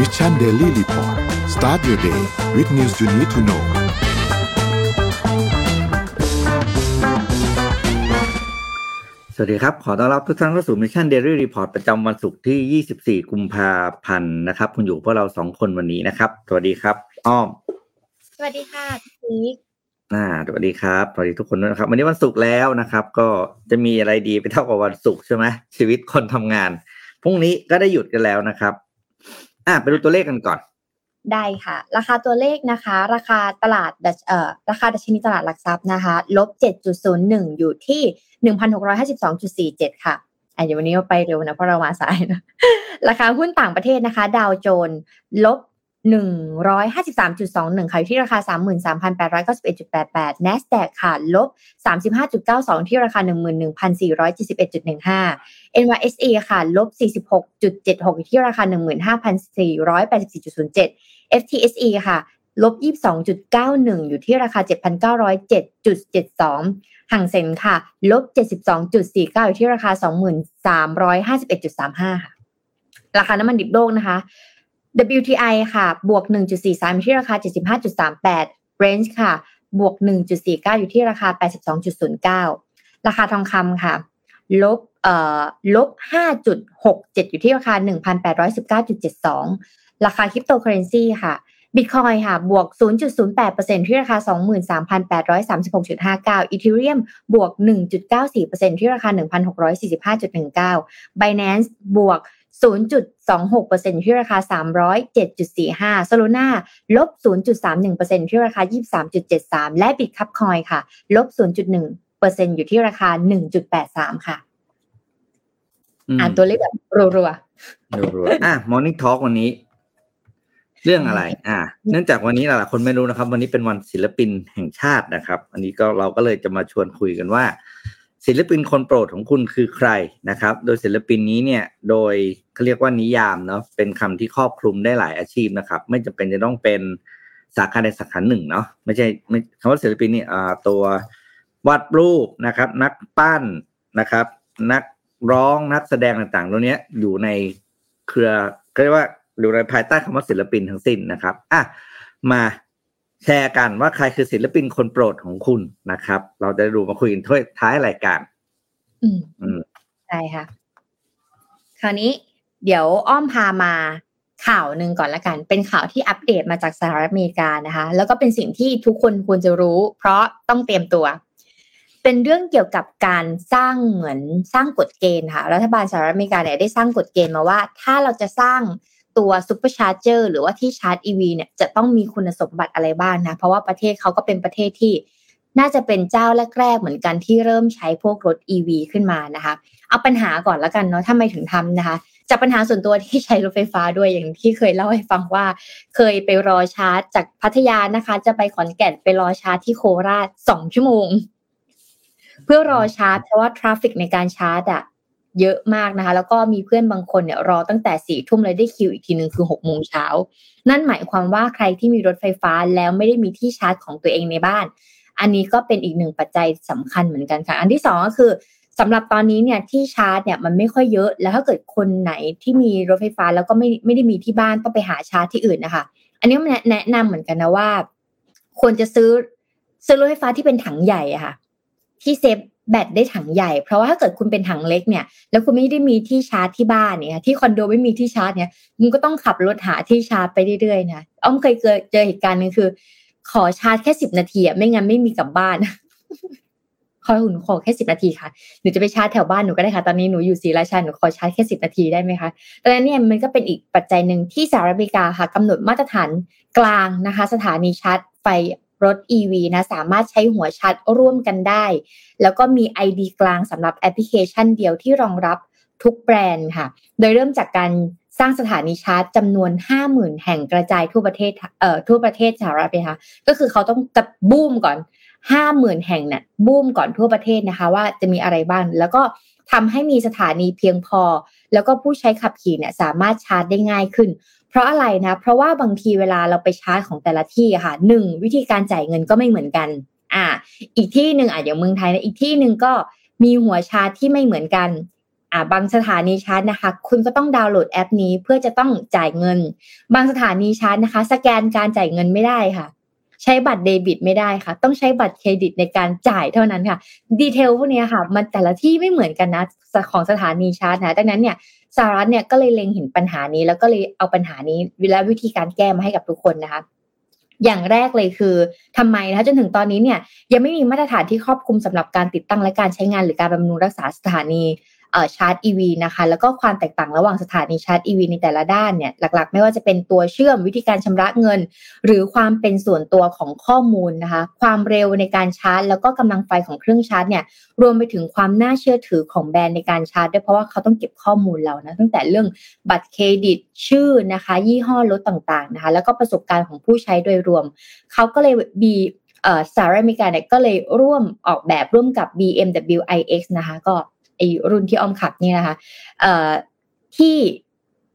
Mission Daily Report start your day with news you need to know สวัสดีครับ ขอต้อนรับทุกท่านเข้าสู่ Mission Daily Report ประจำวันศุกร์ที่ 24 กุมภาพันธ์นะครับ คุณอยู่กับพวกเราสองคนวันนี้นะครับ สวัสดีครับ อ้อม สวัสดีค่ะพี่กอ่าสวัสดีครับสวัสดีทุกคนด้วยนะครับ วันนี้วันศุกร์แล้วนะครับ ก็จะมีอะไรดีไปเท่ากับวันศุกร์ใช่ไหมชีวิตคนทำงานพรุ่งนี้ก็ได้หยุดกันแล้วนะครับ อ่าไปดูตัวเลขกันก่อน ได้ค่ะ ราคาตัวเลขนะคะ ราคาตลาดเอ่อราคาดัชนีตลาดหลักทรัพย์นะคะลบเจ็ดจุดศูนย์หนึ่งอยู่ที่หนึ่งพันหกร้อยห้าสิบสองจุดสี่เจ็ดค่ะอ่าเดี๋ยววันนี้ไปเร็วนะเพราะเรามาสายนะ ราคาหุ้นต่างประเทศนะคะ ดาวโจนลบ หนึ่งร้อยห้าสิบสามจุดสองหนึ่งค่ะอยู่ที่ราคาสามหมื่นสามพันแปดร้อยเก้าสิบเอ็ดจุดแปดแปด NASDAQ ค่ะลบสามสิบห้าจุดเก้าสองที่ราคาหนึ่งหมื่นหนึ่งพันสี่ร้อยเจ็ดสิบเอ็ดจุดหนึ่งห้า NYSE ค่ะลบสี่สิบหกจุดเจ็ดหกอยู่ที่ราคาหนึ่งหมื่นห้าพันสี่ร้อยแปดสิบสี่จุดศูนย์เจ็ด FTSE ค่ะลบยี่สิบสองจุดเก้าหนึ่งอยู่ที่ราคาเจ็ดพันเก้าร้อยเจ็ดจุดเจ็ดสองห่างเซ็นค่ะ ลบเจ็ดสิบสองจุดสี่เก้าอยู่ที่ราคาสองหมื่นสามร้อยห้าสิบเอ็ดจุดสามห้าค่ะ ราคาน้ำมันดิบโลกนะคะ WTI ค่ะ บวก 1.43อยู่ที่ราคา 75.38 Range ค่ะ บวก 1.49 อยู่ที่ราคา 82.09 ราคาทองคำค่ะ ลบ เอ่อ ลบ 5.67 อยู่ที่ราคา 1,819.72 ราคาคริปโตเคอเรนซีค่ะบิตคอยค่ะ บวก 0.08%ที่ราคา 23,836.59อีเทเรียมบวก 1.94%ที่ราคา 1,645.19 Binance บวก 0.26%ที่ราคา 307.45 s o l นาลบ 0.31%ที่ราคา 23.73 และ Bitcup Coin ค่ะ ลบ 0.1%อยู่ที่ราคา 1.83 ค่ะอ่านตัวเลขแบบรัวๆรัวๆอะ Morning Talk วันนี้ เรื่องอะไร อ่า เนื่องจากวันนี้หลายคนไม่รู้นะครับ วันนี้เป็นวันศิลปินแห่งชาตินะครับ อันนี้ก็เราก็เลยจะมาชวนคุยกันว่า ศิลปินคนโปรดของคุณคือใครนะครับ โดยศิลปินนี้เนี่ย โดยเขาเรียกว่านิยามเนาะ เป็นคำที่ครอบคลุมได้หลายอาชีพนะครับ ไม่จำเป็นจะต้องเป็นสาขาใดสาขาหนึ่งเนาะ ไม่ใช่ไม่คำว่าศิลปินนี่อ่าตัววาดรูปนะครับ นักปั้นนะครับ นักร้องนักแสดงต่างๆตัวนี้อยู่ในเครือเรียกว่าอยู่ในภายใต้คำว่าศิลปินทั้งสิ้นนะครับ อะ มา แชร์กันว่าใครคือศิลปินคนโปรดของคุณนะครับ เราจะดูมาคุยกันท้ายรายการอืมอืมใช่ค่ะ คราวนี้เดี๋ยวอ้อมพามาข่าวหนึ่งก่อนละกัน เป็นข่าวที่อัปเดตมาจากสหรัฐอเมริกานะคะ แล้วก็เป็นสิ่งที่ทุกคนควรจะรู้ เพราะต้องเตรียมตัว เป็นเรื่องเกี่ยวกับการสร้างเหมือนสร้างกฎเกณฑ์ค่ะ รัฐบาลสหรัฐอเมริกาเนี่ยได้สร้างกฎเกณฑ์มาว่า ถ้าเราจะสร้าง ตัว supercharger หรือว่าที่ชาร์จ EV เนี่ยจะต้องมีคุณสมบัติอะไรบ้างนะ เพราะว่าประเทศเขาก็เป็นประเทศที่น่าจะเป็นเจ้าแรกๆเหมือนกันที่เริ่มใช้พวกรถ EV ขึ้นมานะคะ เอาปัญหาก่อนแล้วกันเนาะทำไมถึงทำนะคะ จากปัญหาส่วนตัวที่ใช้รถไฟฟ้าด้วยอย่างที่เคยเล่าให้ฟังว่า เคยไปรอชาร์จจากพัทยานะคะ จะไปขอนแก่นไปรอชาร์จที่โคราชสองชั่วโมง เพื่อรอชาร์จเพราะว่า traffic ในการชาร์จอะ เยอะมากนะคะ แล้วก็มีเพื่อนบางคนเนี่ยรอตั้งแต่สี่ทุ่มเลยได้คิวอีกทีหนึ่งคือหกโมงเช้า นั่นหมายความว่าใครที่มีรถไฟฟ้าแล้วไม่ได้มีที่ชาร์จของตัวเองในบ้าน อันนี้ก็เป็นอีกหนึ่งปัจจัยสำคัญเหมือนกันค่ะ อันที่สองก็คือสำหรับตอนนี้เนี่ยที่ชาร์จเนี่ยมันไม่ค่อยเยอะแล้วถ้าเกิดคนไหนที่มีรถไฟฟ้าแล้วก็ไม่ไม่ได้มีที่บ้านต้องไปหาชาร์จที่อื่นนะคะ อันนี้แนะนำเหมือนกันนะว่าควรจะซื้อซื้อรถไฟฟ้าที่เป็นถังใหญ่อะค่ะ ที่เซฟ แบตได้ถังใหญ่ เพราะว่าถ้าเกิดคุณเป็นถังเล็กเนี่ย แล้วคุณไม่ได้มีที่ชาร์จที่บ้านเนี่ย ที่คอนโดไม่มีที่ชาร์จเนี่ยคุณก็ต้องขับรถหาที่ชาร์จไปเรื่อยๆนะอ้อมเคยเจอเจอเหตุการณ์นึงคือ ขอชาร์จแค่สิบนาทีอะไม่งั้นไม่มีกลับบ้านขอหุ่นขอแค่สิบนาทีค่ะ หนูจะไปชาร์จแถวบ้านหนูก็ได้ค่ะ ตอนนี้หนูอยู่ศรีราชาหนูขอชาร์จแค่สิบนาทีได้ไหมคะดังนั้นเนี่ยมันก็เป็นอีกปัจจัยหนึ่งที่สหรัฐอเมริกาค่ะกำหนดมาตรฐานกลางนะคะ สถานีชาร์จไฟ รถ EV นะสามารถใช้หัวชาร์จร่วมกันได้ แล้วก็มี ID กลางสำหรับแอปพลิเคชันเดียวที่รองรับทุกแบรนด์ค่ะ โดยเริ่มจากการสร้างสถานีชาร์จจำนวน 50,000 แห่งกระจายทั่วประเทศเอ่อทั่วประเทศสหรัฐเลยค่ะก็คือเขาต้องกับบูมก่อน 50,000 แห่งเนี่ยบูมก่อนทั่วประเทศนะคะว่าจะมีอะไรบ้าง แล้วก็ทำให้มีสถานีเพียงพอ แล้วก็ผู้ใช้ขับขี่เนี่ยสามารถชาร์จได้ง่ายขึ้น ราะอะไรนะ เพราะว่าบางทีเวลาเราไปชาร์จของแต่ละที่ค่ะหนึ่งวิธีการจ่ายเงินก็ไม่เหมือนกัน อ่า อีกที่หนึ่งอะอย่างเมืองไทยนะอีกที่หนึ่งก็มีหัวชาร์จที่ไม่เหมือนกัน อ่า บางสถานีชาร์จนะคะ คุณก็ต้องดาวน์โหลดแอปนี้เพื่อจะต้องจ่ายเงิน บางสถานีชาร์จนะคะ สแกนการจ่ายเงินไม่ได้ค่ะ ใช้บัตรเดบิตไม่ได้ค่ะ ต้องใช้บัตรเครดิตในการจ่ายเท่านั้นค่ะ detail พวกนี้ค่ะ มันแต่ละที่ไม่เหมือนกันนะของสถานีชาร์จนะดังนั้นเนี่ย สหรัฐเนี่ยก็เลยเล็งเห็นปัญหานี้ แล้วก็เลยเอาปัญหานี้และวิธีการแก้มาให้กับทุกคนนะคะอย่างแรกเลยคือทำไมนะคะจนถึงตอนนี้เนี่ยยังไม่มีมาตรฐานที่ครอบคลุมสำหรับการติดตั้งและการใช้งานหรือการบำรุงรักษาสถานี ชาร์จ EV นะคะ แล้วก็ความแตกต่างระหว่างสถานีชาร์จ EV ในแต่ละด้านเนี่ยหลักๆ ไม่ว่าจะเป็นตัวเชื่อมวิธีการชำระเงิน หรือความเป็นส่วนตัวของข้อมูลนะคะ ความเร็วในการชาร์จ แล้วก็กำลังไฟของเครื่องชาร์จเนี่ยรวมไปถึงความน่าเชื่อถือของแบรนด์ในการชาร์จด้วยเพราะว่าเขาต้องเก็บข้อมูลเรานะตั้งแต่เรื่องบัตรเครดิตชื่อนะคะ ยี่ห้อรถต่างๆนะคะแล้วก็ประสบการณ์ของผู้ใช้โดยรวมเขาก็เลยมีสหรัฐอเมริกาเนี่ยก็เลยร่วมออกแบบร่วมกับ BMW iX นะคะ ก็ ไอรุ่นที่ออมขับนี่นะคะเอ่อที่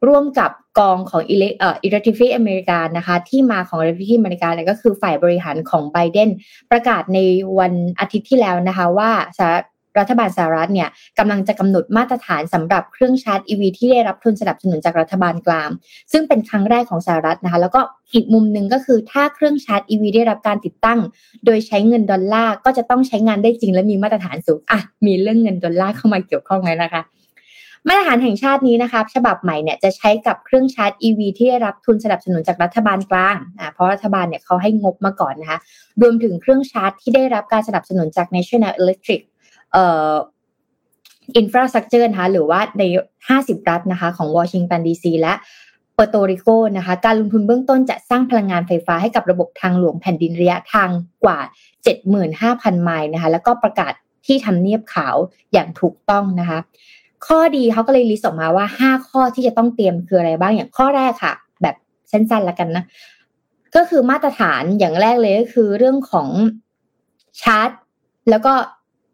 ร่วมกับกองของอิเล็กเอ่ออิเล็กทริฟิอเมริกานะคะที่มาของอิเล็กทริฟิอเมริกาเนี่ยก็คือฝ่ายบริหารของไบเดนประกาศในวันอาทิตย์ที่แล้วนะคะว่าสหรัฐ รัฐบาลสหรัฐเนี่ยกำลังจะกำหนดมาตรฐานสำหรับเครื่องชาร์จ EV ที่ได้รับทุนสนับสนุนจากรัฐบาลกลาง ซึ่งเป็นครั้งแรกของสหรัฐนะคะ แล้วก็อีกมุมหนึ่งก็คือถ้าเครื่องชาร์จ EV ได้รับการติดตั้ง โดยใช้เงินดอลลาร์ก็จะต้องใช้งานได้จริงและมีมาตรฐานสูงอะมีเรื่องเงินดอลลาร์เข้ามาเกี่ยวข้องไหมนะคะมาตรฐานแห่งชาตินี้นะคะฉบับใหม่เนี่ยจะใช้กับเครื่องชาร์จ EV ที่ได้รับทุนสนับสนุนจากรัฐบาลกลางอ่าเพราะรัฐบาลเนี่ยเขาให้งบมาก่อนนะคะ รวมถึงเครื่องชาร์จที่ได้รับการสนับสนุนจาก National Electric อ่อinfrastructure นะคะหรือว่าใน 50 รัฐนะคะของวอชิงตันดีซีและเปอร์โตริโกนะคะการลงทุนเบื้องต้นจะสร้างพลังงานไฟฟ้าให้กับระบบทางหลวงแผ่นดินระยะทางกว่า 75,000 ไมล์นะคะแล้วก็ประกาศที่ทำเนียบขาวอย่างถูกต้องนะคะ ข้อดีเขาก็เลย list ออกมาว่า 5 ข้อที่จะต้องเตรียมคืออะไรบ้างอย่างข้อแรกค่ะ แบบสั้นๆแล้วกันนะก็คือมาตรฐานอย่างแรกเลยก็คือเรื่องของชาร์จ แล้วก็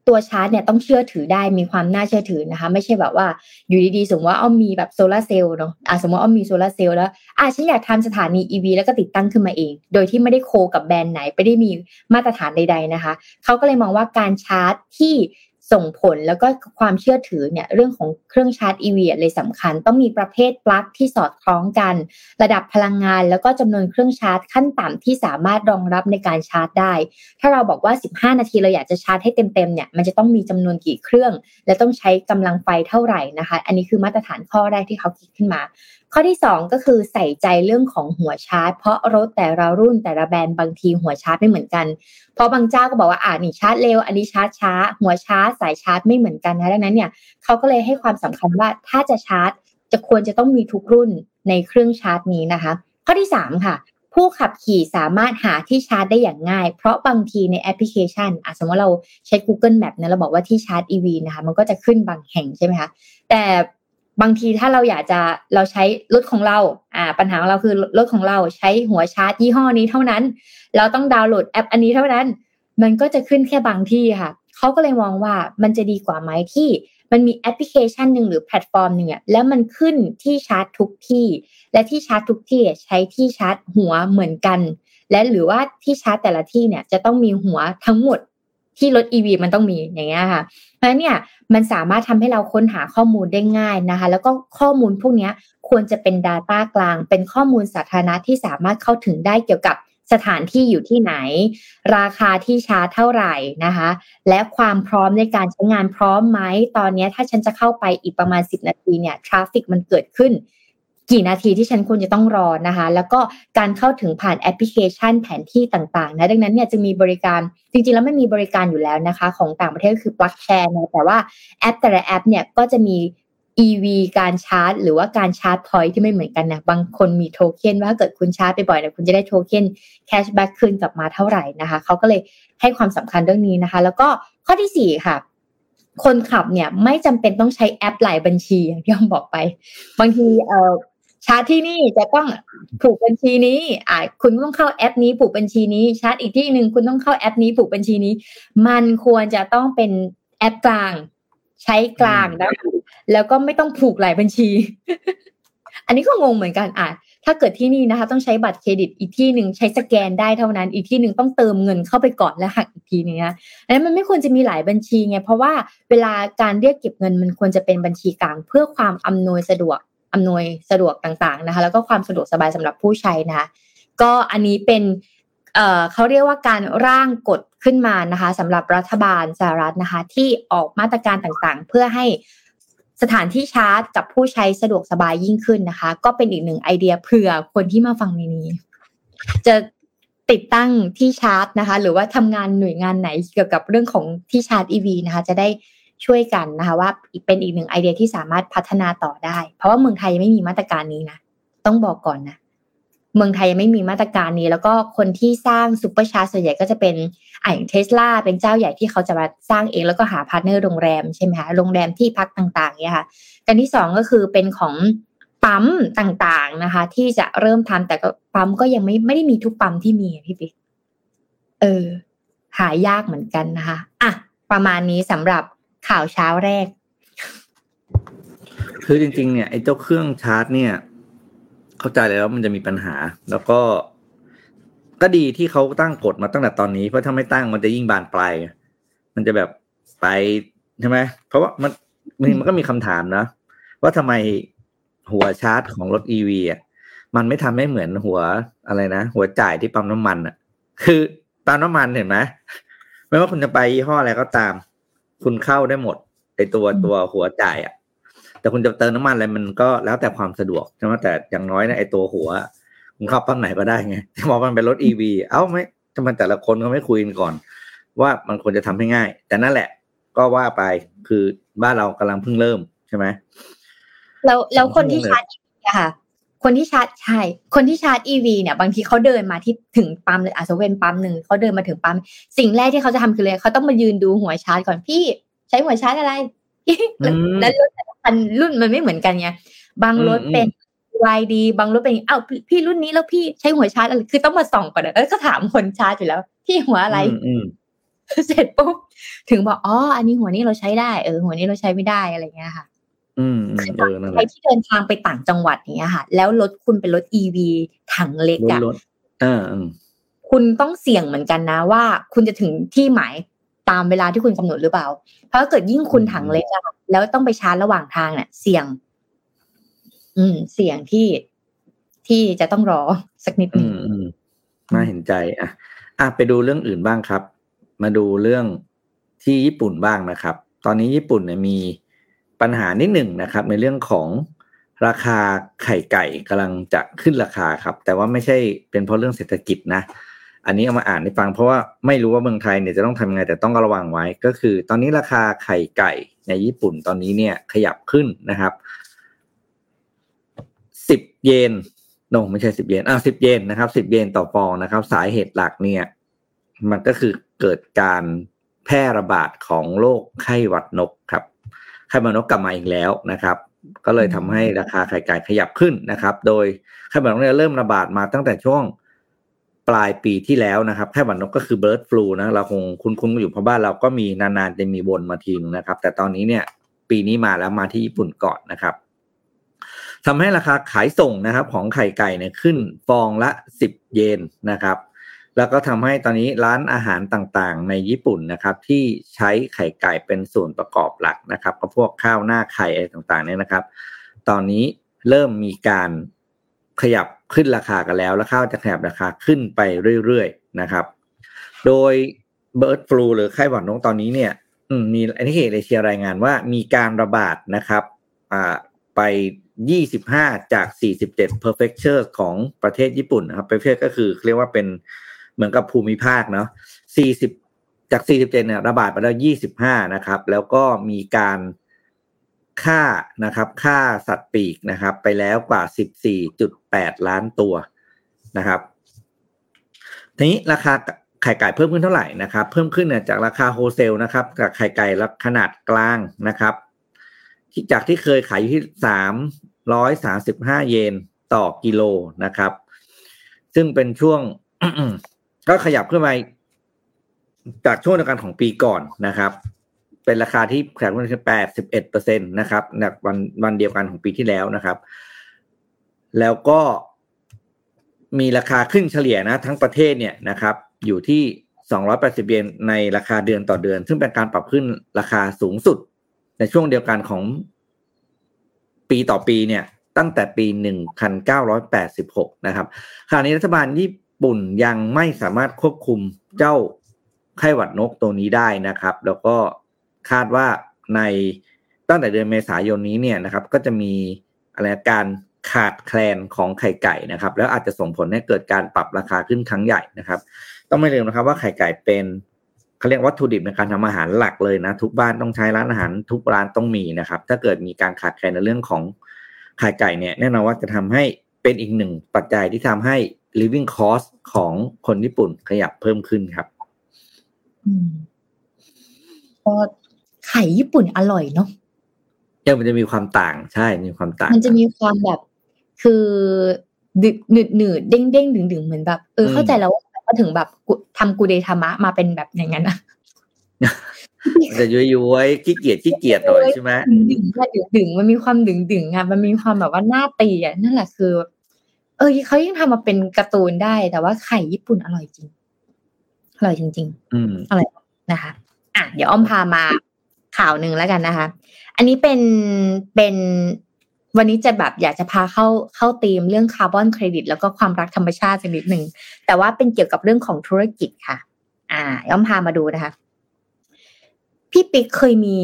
ตัวชาร์จเนี่ยต้องเชื่อถือได้มีความน่าเชื่อถือนะคะ ไม่ใช่แบบว่าอยู่ดีๆสมมติว่าเอามีแบบโซลาเซลล์เนาะอะสมมติอ้อามีโซลาเซลล์แล้วอ่าฉันอยากทำสถานี EV แล้วก็ติดตั้งขึ้นมาเอง โดยที่ไม่ได้ co กับแบรนด์ไหนไม่ได้มีมาตรฐานใด ๆนะคะเขาก็เลยมองว่าการชาร์จที่ ส่งผลแล้วก็ความเชื่อถือเนี่ยเรื่องของเครื่องชาร์จ EV เลยสำคัญ ต้องมีประเภทปลั๊กที่สอดคล้องกัน ระดับพลังงาน แล้วก็จำนวนเครื่องชาร์จขั้นต่ำที่สามารถรองรับในการชาร์จได้ ถ้าเราบอกว่า 15 นาทีเราอยากจะชาร์จให้เต็มๆเนี่ยมันจะต้องมีจำนวนกี่เครื่อง และต้องใช้กำลังไฟเท่าไหร่นะคะ อันนี้คือมาตรฐานข้อแรกที่เขาคิดขึ้นมา ข้อที่ 2 ก็คือใส่ใจเรื่องของหัวชาร์จ เพราะรถแต่ละรุ่นแต่ละแบรนด์บางทีหัวชาร์จไม่เหมือนกัน เพราะบางเจ้าก็บอกว่าอ่านี่ชาร์จเร็วอันนี้ชาร์จช้า หัวชาร์จสายชาร์จไม่เหมือนกันนะดังนั้นเนี่ยเขาก็เลยให้ความสำคัญว่าถ้าจะชาร์จ จะควรจะต้องมีทุกรุ่นในเครื่องชาร์จนี้นะคะ ข้อที่ 3 ค่ะ ผู้ขับขี่สามารถหาที่ชาร์จได้อย่างง่าย เพราะบางทีในแอปพลิเคชันอะสมมติเราใช้ Google Map นะเราบอกว่าที่ชาร์จ EV นะคะมันก็จะขึ้นบางแห่งใช่ไหมคะแต่ บางทีถ้าเราอยากจะเราใช้รถของเราอ่าปัญหาของเราคือรถของเราใช้หัวชาร์จยี่ห้อนี้เท่านั้น เราต้องดาวน์โหลดแอปอันนี้เท่านั้น มันก็จะขึ้นแค่บางที่ค่ะเขาก็เลยมองว่ามันจะดีกว่าไหมที่มันมีแอปพลิเคชันหนึ่งหรือแพลตฟอร์มหนึ่งอะแล้วมันขึ้นที่ชาร์จทุกที่ และที่ชาร์จทุกที่ใช้ที่ชาร์จหัวเหมือนกัน และหรือว่าที่ชาร์จแต่ละที่เนี่ยจะต้องมีหัวทั้งหมด ที่รถ EV มันต้องมีอย่างเงี้ยค่ะ เพราะฉะนั้นเนี่ยมันสามารถทำให้เราค้นหาข้อมูลได้ง่ายนะคะ แล้วก็ข้อมูลพวกนี้ควรจะเป็น Data กลาง เป็นข้อมูลสาธารณะที่สามารถเข้าถึงได้เกี่ยวกับสถานที่อยู่ที่ไหน ราคาที่ชาร์จเท่าไหร่นะคะ และความพร้อมในการใช้งานพร้อมไหม ตอนนี้ถ้าฉันจะเข้าไปอีกประมาณ 10 นาทีเนี่ย traffic มันเกิดขึ้น กี่นาทีที่ฉันควรจะต้องรอนะคะ แล้วก็การเข้าถึงผ่านแอปพลิเคชันแผนที่ต่างๆนะดังนั้นเนี่ยจะมีบริการจริงๆแล้วมันมีบริการอยู่แล้วนะคะ ของต่างประเทศคือ PlugShare นะแต่ว่าแอปแต่ละแอปเนี่ยก็จะมี EV การชาร์จ หรือว่าการ charge point ที่ไม่เหมือนกันนะบางคนมีโทเค็นว่าเกิดคุณชาร์จไปบ่อยเนี่ยคุณจะได้ token cashback คืนกลับมาเท่าไหร่นะคะเขาก็เลยให้ความสำคัญเรื่องนี้นะคะ แล้วก็ข้อที่สี่ค่ะ คนขับเนี่ยไม่จำเป็นต้องใช้แอปหลายบัญชีอย่างที่ผมบอกไป บางทีเอ่อ ชาร์จที่นี่จะต้องผูกบัญชีนี้อ่าคุณต้องเข้าแอปนี้ผูกบัญชีนี้ ชาร์จอีกที่หนึ่งคุณต้องเข้าแอปนี้ผูกบัญชีนี้ มันควรจะต้องเป็นแอปกลาง ใช้กลางนะแล้วก็ไม่ต้องผูกหลายบัญชี อันนี้ก็งงเหมือนกันอะถ้าเกิดที่นี่นะคะ ต้องใช้บัตรเครดิตอีกที่หนึ่งใช้สแกนได้เท่านั้น อีกที่หนึ่งต้องเติมเงินเข้าไปก่อนแล้วหักอีกทีนึงนะอันนั้นมันไม่ควรจะมีหลายบัญชีไงเพราะว่าเวลาการเรียกเก็บเงินมันควรจะเป็นบัญชีกลาง เพื่อความอำนวยสะดวก อำนวยสะดวกต่างๆนะคะ แล้วก็ความสะดวกสบายสำหรับผู้ใช้นะคะ ก็อันนี้เป็นเเขาเรียกว่าการร่างกฎขึ้นมานะคะสำหรับรัฐบาลสหรัฐนะคะ ที่ออกมาตรการต่างๆ เพื่อให้สถานที่ชาร์จกับผู้ใช้สะดวกสบายยิ่งขึ้นนะคะ ก็เป็นอีกหนึ่งไอเดียเผื่อคนที่มาฟังในนี้ จะติดตั้งที่ชาร์จนะคะ หรือว่าทำงานหน่วยงานไหนเกี่ยวกับเรื่องของที่ชาร์จ EV นะคะ จะได้ ช่วยกันนะคะว่าเป็นอีกหนึ่งไอเดียที่สามารถพัฒนาต่อได้ เพราะว่าเมืองไทยยังไม่มีมาตรการนี้นะ ต้องบอกก่อนนะ เมืองไทยยังไม่มีมาตรการนี้ แล้วก็คนที่สร้าง supercharge ส่วนใหญ่ก็จะเป็นอย่างเทสลาเป็นเจ้าใหญ่ที่เขาจะมาสร้างเองแล้วก็หา partner โรงแรมใช่ไหมคะโรงแรมที่พักต่างๆเนี่ยค่ะอันที่สองก็คือเป็นของปั๊มต่างๆนะคะ ที่จะเริ่มทำแต่ก็ปั๊มก็ยังไม่ไม่ได้มีทุกปั๊มที่มีพี่ปิ๊กเออ หายากเหมือนกันนะคะอะประมาณนี้สำหรับ ข่าวเช้าแรก คือจริง ๆ เนี่ยไอ้เจ้าเครื่องชาร์จ เนี่ย เข้าใจเลยว่ามันจะมีปัญหา แล้วก็ ก็ดีที่เขาตั้งกฎมาตั้งแต่ตอนนี้เพราะถ้าไม่ตั้งมันจะยิ่งบานปลายมันจะแบบไปใช่ไหมเพราะว่ามันมันก็มีคำถามนะว่าทำไมหัวชาร์จของรถอีวีอะมันไม่ทำให้เหมือนหัวอะไรนะหัวจ่ายที่ปั๊มน้ำมันอะ คือปั๊มน้ำมันเห็นไหมไม่ว่าคุณจะไปยี่ห้ออะไรก็ตาม คุณเข้าได้หมดไอตัวตัวหัวจ่ายอะแต่คุณจะเติมน้ำมันอะไรมันก็แล้วแต่ความสะดวกใช่ไหมแต่อย่างน้อยนะไอตัวหัวคุณเข้าปั๊มไหนก็ได้ไงที่บอกมันเป็นรถอีวีเอ้าไม่ทำไมแต่ละคนเขาไม่คุยกันก่อน ว่ามันควรจะทำให้ง่าย แต่นั่นแหละ ก็ว่าไปคือบ้านเรากำลังเพิ่งเริ่มใช่ไหมแล้วแล้วคนที่ชาร์จอีวีอะค่ะ คนที่ชาร์จใช่ คนที่ชาร์จอีวีเนี่ยบางทีเขาเดินมาที่ถึงปั๊มเลยอาจจะเป็นปั๊มหนึ่งเขาเดินมาถึงปั๊มสิ่งแรกที่เขาจะทำคือเลยเขาต้องมายืนดูหัวชาร์จก่อนพี่ ใช้หัวชาร์จอะไรแล้วรถแต่ละคันรุ่นมันไม่เหมือนกันไงบางรถเป็นวายดีบางรถเป็นอ้าวพี่รุ่นนี้แล้วพี่ใช้หัวชาร์จอะไรคือต้องมาส่องก่อนแล้วก็ถามคนชาร์จอยู่แล้ว พี่หัวอะไรเสร็จปุ๊บถึงบอกอ๋ออันนี้หัวนี้เราใช้ได้เออหัวนี้เราใช้ไม่ได้อะไรเงี้ยค่ะ อืมคือใครที่เดินทางไปต่างจังหวัดอย่างเงี้ยค่ะ แล้วรถคุณเป็นรถอีวีถังเล็กอะคุณต้องเสี่ยงเหมือนกันนะว่า คุณจะถึงที่หมายตามเวลาที่คุณกำหนดหรือเปล่า เพราะเกิดยิ่งคุณถังเล็กอะแล้วต้องไปชาร์จระหว่างทางเนี่ยเสี่ยง อืม เสี่ยงที่ที่จะต้องรอสักนิดนึงน่าเห็นใจ อะ อะไปดูเรื่องอื่นบ้างครับ มาดูเรื่องที่ญี่ปุ่นบ้างนะครับ ตอนนี้ญี่ปุ่นเนี่ยมี ปัญหานิดหนึ่งนะครับ ในเรื่องของราคาไข่ไก่กำลังจะขึ้นราคาครับ แต่ว่าไม่ใช่เป็นเพราะเรื่องเศรษฐกิจนะ อันนี้เอามาอ่านให้ฟังเพราะว่าไม่รู้ว่าเมืองไทยเนี่ยจะต้องทำยังไงแต่ต้องระวังไว้ ก็คือ ตอนนี้ราคาไข่ไก่ในญี่ปุ่นตอนนี้เนี่ยขยับขึ้นนะครับสิบเยนโนไม่ใช่สิบเยนอ่าสิบเยนนะครับสิบเยนต่อฟองนะครับ สาเหตุหลักเนี่ย มันก็คือเกิดการแพร่ระบาดของโรคไข้หวัดนกครับ ไข้หวัดนกกลับมาอีกแล้วนะครับ ก็เลยทำให้ราคาไข่ไก่ขยับขึ้นนะครับ โดยไข้หวัดนกเนี่ยเริ่มระบาดมาตั้งแต่ช่วงปลายปีที่แล้วนะครับไข้หวัดนกก็คือเบิร์ดฟลูนะเราคงคุ้นๆอยู่เพราะบ้านเราก็มีนานๆจะมีวนมาทีนึงนะครับ แต่ตอนนี้เนี่ยปีนี้มาแล้วมาที่ญี่ปุ่นก่อนนะครับทำให้ราคาขายส่งนะครับ ของไข่ไก่เนี่ยขึ้นฟองละสิบเยนนะครับ แล้วก็ทำให้ตอนนี้ร้านอาหารต่างๆ ในญี่ปุ่นนะครับ ที่ใช้ไข่ไก่เป็นส่วนประกอบหลักนะครับ ก็พวกข้าวหน้าไข่อะไรต่างๆเนี่ยนะครับ ตอนนี้เริ่มมีการขยับขึ้นราคากันแล้ว แล้วข้าวจะขยับราคาขึ้นไปเรื่อยๆนะครับ โดยเบิร์ดฟลูหรือไข้หวัดนกตอนนี้เนี่ยมีอันนี้เอเชียรายงานว่ามีการระบาดนะครับไปยี่สิบห้าจากสี่สิบเจ็ด prefecture ของประเทศญี่ปุ่นนะครับ prefecture ก็คือเรียกว่าเป็น เหมือนกับภูมิภาคเนาะสี่สิบจากสี่สิบเจ็ดเนี่ยระบาดไปแล้วยี่สิบห้านะครับ แล้วก็มีการฆ่านะครับฆ่าสัตว์ปีกนะครับ ไปแล้วกว่าสิบสี่จุดแปดล้านตัวนะครับ ทีนี้ราคาไข่ไก่เพิ่มขึ้นเท่าไหร่นะครับ เพิ่มขึ้นเนี่ยจากราคาโฮเซลนะครับกับไข่ไก่ขนาดกลางนะครับ ที่จากที่เคยขายอยู่ที่สามร้อยสาสิบห้าเยนต่อกิโลนะครับ ซึ่งเป็นช่วง ก็ขยับขึ้นมาจากช่วงเดียวกันของปีก่อนนะครับ เป็นราคาที่แขยับขึ้นแปดสิบเอ็ดเปอร์เซ็นตนะครับจากวันวันเดียวกันของปีที่แล้วนะครับ แล้วก็มีราคาขึ้นเฉลี่ยนะ ทั้งประเทศเนี่ยนะครับ อยู่ที่280เยนในราคาเดือนต่อเดือน ซึ่งเป็นการปรับขึ้นราคาสูงสุด ในช่วงเดียวกันของปีต่อปีเนี่ย ตั้งแต่ปี1986นะครับขณะนี้รัฐบาลญี่ ปุ่นยังไม่สามารถควบคุมเจ้าไข้หวัดนกตัวนี้ได้นะครับ แล้วก็คาดว่าในตั้งแต่เดือนเมษายนนี้เนี่ยนะครับ ก็จะมีอะไรการขาดแคลนของไข่ไก่นะครับ แล้วอาจจะส่งผลให้เกิดการปรับราคาขึ้นครั้งใหญ่นะครับ ต้องไม่ลืมนะครับว่าไข่ไก่เป็นเขาเรียกวัตถุดิบในการทำอาหารหลักเลยนะ ทุกบ้านต้องใช้ร้านอาหารทุกร้านต้องมีนะครับ ถ้าเกิดมีการขาดแคลนในเรื่องของไข่ไก่เนี่ยแน่นอนว่าจะทำให้เป็นอีกหนึ่งปัจจัยที่ทำให้ living cost ของคนญี่ปุ่นขยับเพิ่มขึ้นครับอืมก็ไข่ญี่ปุ่นอร่อยเนาะยังมันจะมีความต่างใช่มีความต่าง มันจะมีความแบบคือดึหนืดหนืดเด้งเด้งดึงดึงเหมือนแบบ เออเข้าใจแล้วว่าถึงแบบทำกูเดธรรมะมาเป็นแบบอย่างนั้นนะมันจะย้อยๆขี้เกียจขี้เกียจหน่อยใช่ไหมดึงดึงดึงดึงมันมีความดึงดึงอะมันมีความแบบว่าหน้าตีอะนั่นแหละคือ เออเขายังทำมาเป็นการ์ตูนได้ แต่ว่าไข่ญี่ปุ่นอร่อยจริง อร่อยจริง ๆ อืมนะคะ อะเดี๋ยวอ้อมพามาข่าวหนึ่งแล้วกันนะคะ อันนี้เป็นเป็นวันนี้จะแบบอยากจะพาเข้าเข้าธีมเรื่องคาร์บอนเครดิต แล้วก็ความรักธรรมชาติสักนิดหนึ่งแต่ว่าเป็นเกี่ยวกับเรื่องของธุรกิจค่ะ อ่าอ้อมพามาดูนะคะ พี่ปิ๊กเคยมี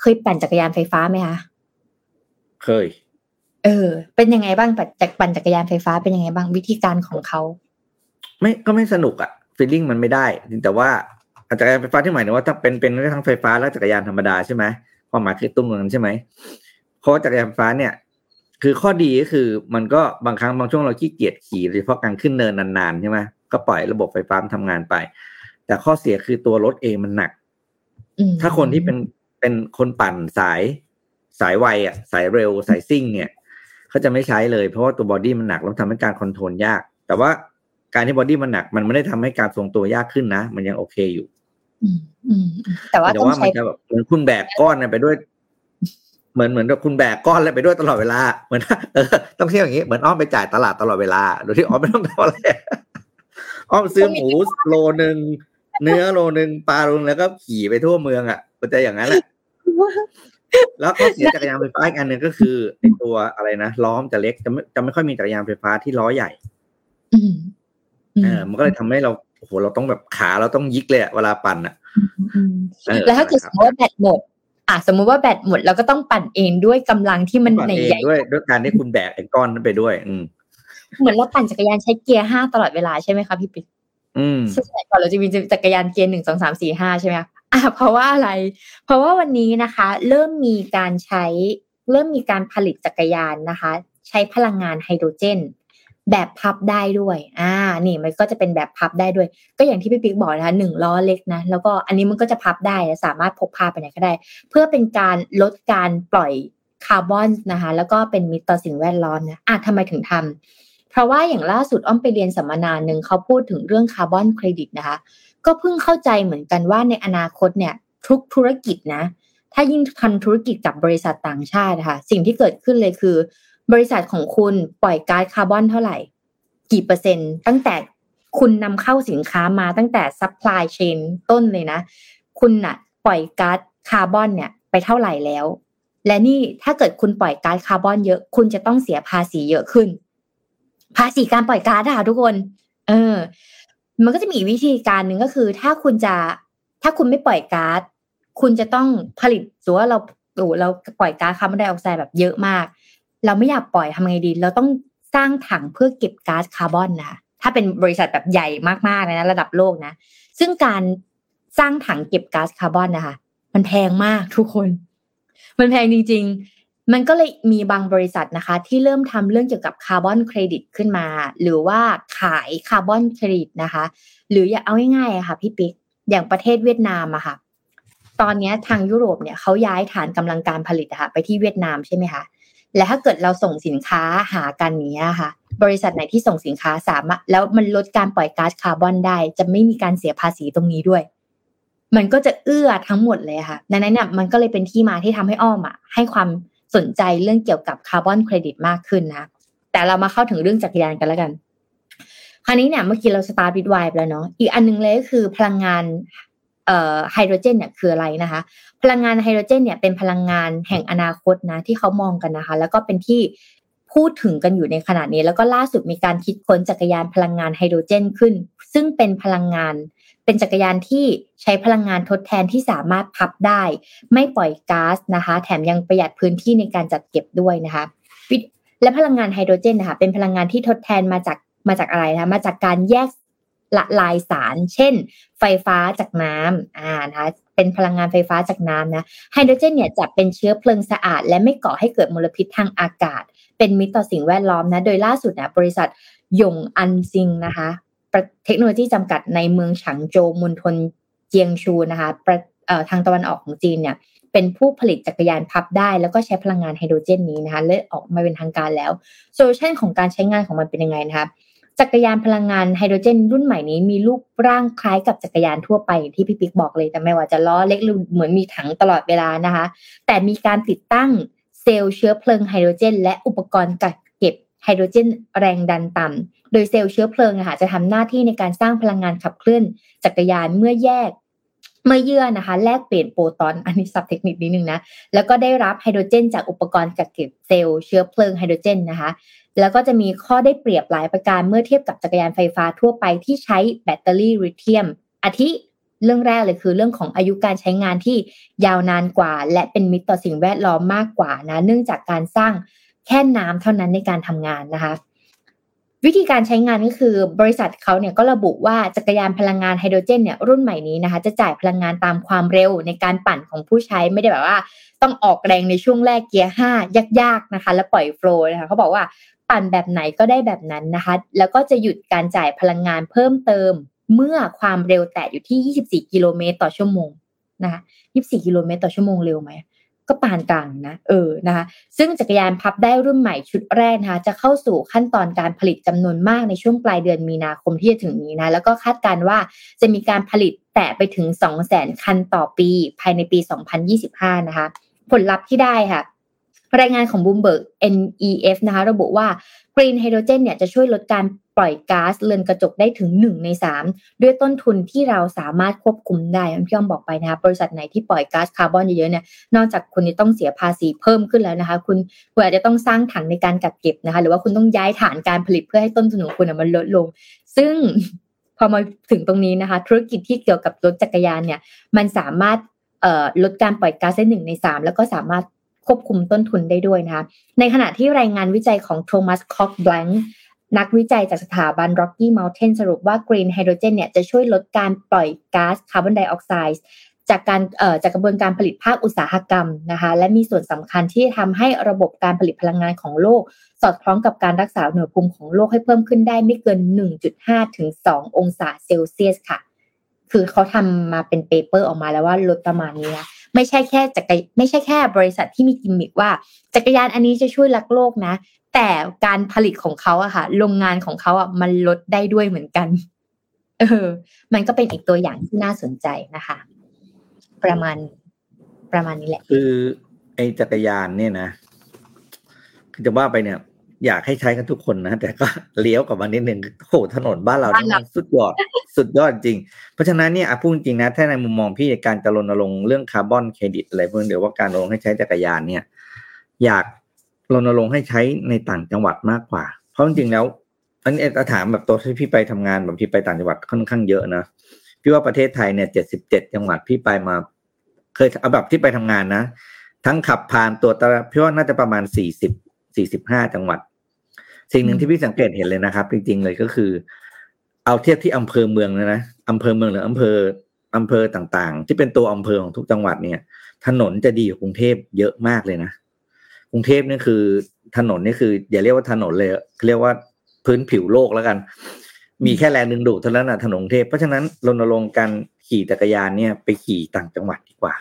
เคยปั่นจักรยานไฟฟ้าไหมคะเคย เออ เป็นยังไงบ้างปั่นจักปั่นจักรยานไฟฟ้าเป็นยังไงบ้างวิธีการของเขาไม่ก็ไม่สนุกอะฟีลลิ่งมันไม่ได้แต่ว่าจักรยานไฟฟ้าที่หมายถึงว่าถ้าเป็นเป็นทั้งไฟฟ้าและจักรยานธรรมดาใช่ไหมความหมายคือตุ้มเงินใช่ไหมเพราะจักรยานไฟฟ้าเนี่ย คือข้อดีก็คือมันก็บางครั้งบางช่วงเราขี้เกียจขี่โดยเฉพาะการขึ้นเนินนานๆใช่ไหมก็ปล่อยระบบไฟฟ้าทำงานไป แต่ข้อเสียคือตัวรถเองมันหนักถ้าคนที่เป็นเป็นคนปั่นสายสายไวอะ สายเร็วสายซิ่งเนี่ย เขาจะไม่ใช้เลยเพราะว่าตัวบอดี้มันหนักแล้วทำให้การคอนโทรลยาก แต่ว่าการที่บอดี้มันหนักมันไม่ได้ทำให้การทรงตัวยากขึ้นนะ มันยังโอเคอยู่อืมอืมแต่ว่าแต่ต้องว่ามัใช้นจะแบบเหมือนคุณแบกก้อนน่ะไปด้วย เหมือนเหมือนกับคุณแบกก้อนอะไรไปด้วยตลอดเวลาเหมือนเออต้องเที่ยวอย่างนี้เหมือนอ้อมไปจ่ายตลาดตลอดเวลาโดยที่อ้อมไม่ต้องทำอะไรอ้อมซื้อหมูโลนึงเนื้อโลนึงปลาโลนึงแล้วก็ขี่ไปทั่วเมืองอะมันจะอย่างนั้นแหละ แล้วข้อเสียจักรยานไฟฟ้าอีกอันหนึ่งก็คือไอตัวอะไรนะล้อมจะเล็กจะไม่จะไม่ค่อยมีจักรยานไฟฟ้าที่ล้อใหญ่อืมอืมเออมันก็เลยทำให้เราโอ้โหเราต้องแบบขาเราต้องยิกเลยอะเวลาปั่นอะอืมเออแล้วถ้าเกิดคสรับมมติว่าแบตหมดอะสมมุติว่าแบตหมดเราก็ต้องปั่นเองด้วยกำลังที่มันปั่นใหเองญ่ด้วยด้วยการที่คุณแบกไอ้ก้อนนั้นไปด้วย อืมๆเหมือนเราปั่นจักรยานใช้เกียร์ห้าตลอดเวลาใช่ไหมคะพี่ปิ๊กอืมซึ่งสมัยก่อนเราจะมีจักรยานเกียร์หนึ่งสองสามสี่ห้าใช่ไหมคะ อะเพราะว่าอะไร เพราะว่าวันนี้นะคะ เริ่มมีการใช้ เริ่มมีการผลิตจักรยานนะคะ ใช้พลังงานไฮโดรเจน แบบพับได้ด้วย อ่า นี่มันก็จะเป็นแบบพับได้ด้วย ก็อย่างที่พี่ปิ๊กบอกนะคะหนึ่งล้อเล็กนะ แล้วก็อันนี้มันก็จะพับได้สามารถพกพาไปไหนก็ได้ เพื่อเป็นการลดการปล่อยคาร์บอนนะคะ แล้วก็เป็นมิตรต่อสิ่งแวดล้อมนะอะทำไมถึงทำ เพราะว่าอย่างล่าสุดอ้อมไปเรียนสัมมนาหนึ่งเขาพูดถึงเรื่องคาร์บอนเครดิตนะคะ ก็เพิ่งเข้าใจเหมือนกันว่าในอนาคตเนี่ยทุกธุรกิจนะ ถ้ายิ่งทำธุรกิจกับบริษัทต่างชาตินะคะสิ่งที่เกิดขึ้นเลยคือ บริษัทของคุณปล่อยก๊าซคาร์บอนเท่าไหร่ กี่เปอร์เซ็นต์ตั้งแต่คุณนำเข้าสินค้ามาตั้งแต่ supply chain ต้นเลยนะ คุณน่ะ ปล่อยก๊าซคาร์บอนเนี่ย ไปเท่าไหร่แล้ว และนี่ถ้าเกิดคุณปล่อยก๊าซคาร์บอนเยอะ คุณจะต้องเสียภาษีเยอะขึ้น ภาษีการปล่อยก๊าซอะทุกคน เออ มันก็จะมีวิธีการหนึ่งก็คือ ถ้าคุณจะ ถ้าคุณไม่ปล่อยก๊าซคุณจะต้องผลิตสมมุติว่าเราโอ้เราปล่อยก๊าซคาร์บอนไดออกไซด์แบบเยอะมาก เราไม่อยากปล่อยทำไงดี เราต้องสร้างถังเพื่อเก็บก๊าซคาร์บอนนะคะถ้าเป็นบริษัทแบบใหญ่มากๆเลยนะระดับโลกนะ ซึ่งการสร้างถังเก็บก๊าซคาร์บอนนะคะ มันแพงมากทุกคน มันแพงจริง มันก็เลยมีบางบริษัทนะคะ ที่เริ่มทำเรื่องเกี่ยวกับคาร์บอนเครดิตขึ้นมา หรือว่าขายคาร์บอนเครดิตนะคะ หรืออย่าเอาง่ายๆอะค่ะพี่ปิ๊กอย่างประเทศเวียดนามอะค่ะ ตอนนี้ทางยุโรปเนี่ยเขาย้ายฐานกำลังการผลิตอะค่ะไปที่เวียดนามใช่ไหมคะและถ้าเกิดเราส่งสินค้าหากันเนี่ยค่ะ บริษัทไหนที่ส่งสินค้าสามารถแล้วมันลดการปล่อยก๊าซคาร์บอนได้ จะไม่มีการเสียภาษีตรงนี้ด้วย มันก็จะเอื้อทั้งหมดเลยค่ะดังนั้นเนี่ยมันก็เลยเป็นที่มาที่ทำให้อ้อมอะให้ความ สนใจเรื่องเกี่ยวกับคาร์บอนเครดิตมากขึ้นนะแต่เรามาเข้าถึงเรื่องจักรยานกันแล้วกัน คราวนี้เนี่ยเมื่อกี้เราสตาร์ทวิดไวไปแล้วเนาะอีกอันนึงเลยก็คือพลังงานไฮโดรเจนเนี่ยคืออะไรนะคะ พลังงานไฮโดรเจนเนี่ยเป็นพลังงานแห่งอนาคตนะที่เขามองกันนะคะ แล้วก็เป็นที่พูดถึงกันอยู่ในขณะนี้ แล้วก็ล่าสุดมีการคิดค้นจักรยานพลังงานไฮโดรเจนขึ้น ซึ่งเป็นพลังงาน เป็นจักรยานที่ใช้พลังงานทดแทนที่สามารถพับได้ ไม่ปล่อยก๊าซนะคะ แถมยังประหยัดพื้นที่ในการจัดเก็บด้วยนะคะและพลังงานไฮโดรเจนนะคะเป็นพลังงานที่ทดแทนมาจากมาจากอะไรนะมาจากการแยกละลายสาร เช่น ไฟฟ้าจากน้ำอ่านะคะเป็นพลังงานไฟฟ้าจากน้ำนะไฮโดรเจนเนี่ยจะเป็นเชื้อเพลิงสะอาด และไม่ก่อให้เกิดมลพิษทางอากาศ เป็นมิตรต่อสิ่งแวดล้อมนะโดยล่าสุดนะบริษัทยงอันซิงนะคะ เทคโนโลยีจำกัดในเมืองฉางโจวมณฑลเจียงซูนะคะทางตะวันออกของจีนเนี่ยเป็นผู้ผลิตจักรยานพับได้ แล้วก็ใช้พลังงานไฮโดรเจนนี้นะคะเลิออกมาเป็นทางการแล้ว solution ของการใช้งานของมันเป็นยังไงนะคะจักรยานพลังงานไฮโดรเจน รุ่นใหม่นี้มีรูปร่างคล้ายกับจักรยานทั่วไปที่พี่ปิ๊กบอกเลย แต่ไม่ว่าจะล้อเล็กหรือเหมือนมีถังตลอดเวลานะคะ แต่มีการติดตั้งเซลล์เชื้อเพลิงไฮโดรเจน และอุปกรณ์กักเก็บไฮโดรเจนแรงดันต่ำ โดยเซลล์เชื้อเพลิงะคะจะทำหน้าที่ในการสร้างพลังงานขับเคลื่อนจักรยานเมื่อแยกเมื่อเยื่อนะคะ แลกเปลี่ยนโปรตอนอันนี้ศัพท์เทคนิคนิดนึงนะ แล้วก็ได้รับไฮโดรเจน จากอุปกรณ์กักเก็บเซลล์เชื้อเพลิงไฮโดรเจนนะคะ แล้วก็จะมีข้อได้เปรียบหลายประการเมื่อเทียบกับจักรยานไฟฟ้าทั่วไปที่ใช้แบตเตอรี่ลิเธียมอาทิเรื่องแรกเลยคือเรื่องของอายุการใช้งานที่ยาวนานกว่า และเป็นมิตรต่อสิ่งแวดล้อมมากกว่านะ เนื่องจากการสร้างแค่น้ำเท่านั้นในการทำงานนะคะ วิธีการใช้งานก็คือบริษัทเขาเนี่ยก็ระบุว่าจักรยานพลังงานไฮโดรเจนเนี่ยรุ่นใหม่นี้นะคะ จะจ่ายพลังงานตามความเร็วในการปั่นของผู้ใช้ไม่ได้แบบว่า ต้องออกแรงในช่วงแรกเกียร์ห้ายากๆนะคะ แล้วปล่อยโฟล์นะคะเขาบอกว่าปั่นแบบไหนก็ได้แบบนั้นนะคะ แล้วก็จะหยุดการจ่ายพลังงานเพิ่มเติม เมื่อความเร็วแตะอยู่ที่ 24 กิโลเมตรต่อชั่วโมงนะคะ 24 กิโลเมตรต่อชั่วโมงเร็วไหม ก็ปานกลางนะเออนะคะซึ่งจักรยานพับได้รุ่นใหม่ชุดแรกนะคะจะเข้าสู่ขั้นตอนการผลิตจำนวนมากในช่วงปลายเดือนมีนาคมที่จะถึงนี้นะแล้วก็คาดการว่าจะมีการผลิตแตะไปถึง 2 0 0 0 0 0 คันต่อปี ภายในปี 2025 นะคะผลลัพธ์ที่ได้ค่ะ รายงานของ Bloomberg NEF นะคะระบุว่าgreen hydrogen เนี่ยจะช่วยลดการปล่อยก๊าซเรือนกระจกได้ถึง 1 ใน 3 ด้วยต้นทุนที่เราสามารถควบคุมได้พี่อ้อมบอกไปนะคะบริษัทไหนที่ปล่อยก๊าซคาร์บอนเยอะๆเนี่ยนอกจากคุณจะต้องเสียภาษีเพิ่มขึ้นแล้วนะคะ คุณคุณอาจจะต้องสร้างถังในการกักเก็บนะคะ หรือว่าคุณต้องย้ายฐานการผลิตเพื่อให้ต้นทุนของคุณมันลดลง ซึ่งพอมาถึงตรงนี้นะคะ ธุรกิจที่เกี่ยวกับรถจักรยานเนี่ยมันสามารถลดการปล่อยก๊าซได้หนึ่งในสามแล้วก็สามารถ ควบคุมต้นทุนได้ด้วยนะคะในขณะที่รายงานวิจัยของโทมัสคอกแบงค์นักวิจัยจากสถาบัน Rocky Mountain สรุปว่า green hydrogen เนี่ยจะช่วยลดการปล่อยก๊าซคาร์บอนไดออกไซด์จากการเอ่อจากกระบวนการผลิตภาคอุตสาหกรรมนะคะและมีส่วนสำคัญที่ทำให้ระบบการผลิตพลังงานของโลก สอดคล้องกับการรักษาอุณหภูมิของโลกให้เพิ่มขึ้นได้ไม่เกิน 1.5 ถึง 2 องศาเซลเซียสค่ะ คือเขาทำมาเป็น paper ออกมาแล้วว่าลดประมาณนี้นะ ไม่ใช่แค่จักรไม่ใช่แค่บริษัทที่มีกิมมิกว่าจักรยานอันนี้จะช่วยรักโลกนะ แต่การผลิตของเขาอะค่ะโรงงานของเขาอะมันลดได้ด้วยเหมือนกัน เออ มันก็เป็นอีกตัวอย่างที่น่าสนใจนะคะ ประมาณประมาณนี้แหละ คือไอ้จักรยานเนี่ยนะคือจะว่าไปเนี่ย อยากให้ใช้กันทุกคนนะ แต่ก็เลี้ยวกับมันนิดนึงโหถนนบ้านเรานี่มันสุดยอดสุดยอดจริง เพราะฉะนั้นเนี่ยพูดจริงนะถ้าในมุมมองพี่การจะรณรงค์เรื่องคาร์บอนเครดิตอะไรเพื่อนเดี๋ยวว่าการรณรงค์ให้ใช้จักรยานเนี่ย อยากรณรงค์ให้ใช้ในต่างจังหวัดมากกว่า เพราะจริงๆแล้ว อันนี้ถามแบบตัวที่พี่ไปทำงานแบบพี่ไปต่างจังหวัดค่อนข้างเยอะนะพี่ว่าประเทศไทยเนี่ยเจ็ดสิบเจ็ดจังหวัดพี่ไปมา เคยเอาแบบที่ไปทำงานนะทั้งขับผ่านตัวตะพี่ว่าน่าจะประมาณสี่สิบสี่สิบห้าจังหวัด สิ่งหนึ่งที่พี่สังเกตเห็นเลยนะครับ จริง ๆ เลยก็คือ เอาเทียบที่อำเภอเมืองนะนะอำเภอเมืองหรืออำเภออำเภอต่างๆ ที่เป็นตัวอำเภอของทุกจังหวัดเนี่ย ถนนจะดีกว่ากรุงเทพเยอะมากเลยนะกรุงเทพนี่คือถนนนี่คือ อย่าเรียกว่าถนนเลยเรียกว่าพื้นผิวโลกแล้วกัน มีแค่แรงดึงดูดเท่านั้นนะถนนกรุงเทพ เพราะฉะนั้นรณรงค์การขี่จักรยานเนี่ยไปขี่ต่างจังหวัดดีกว่า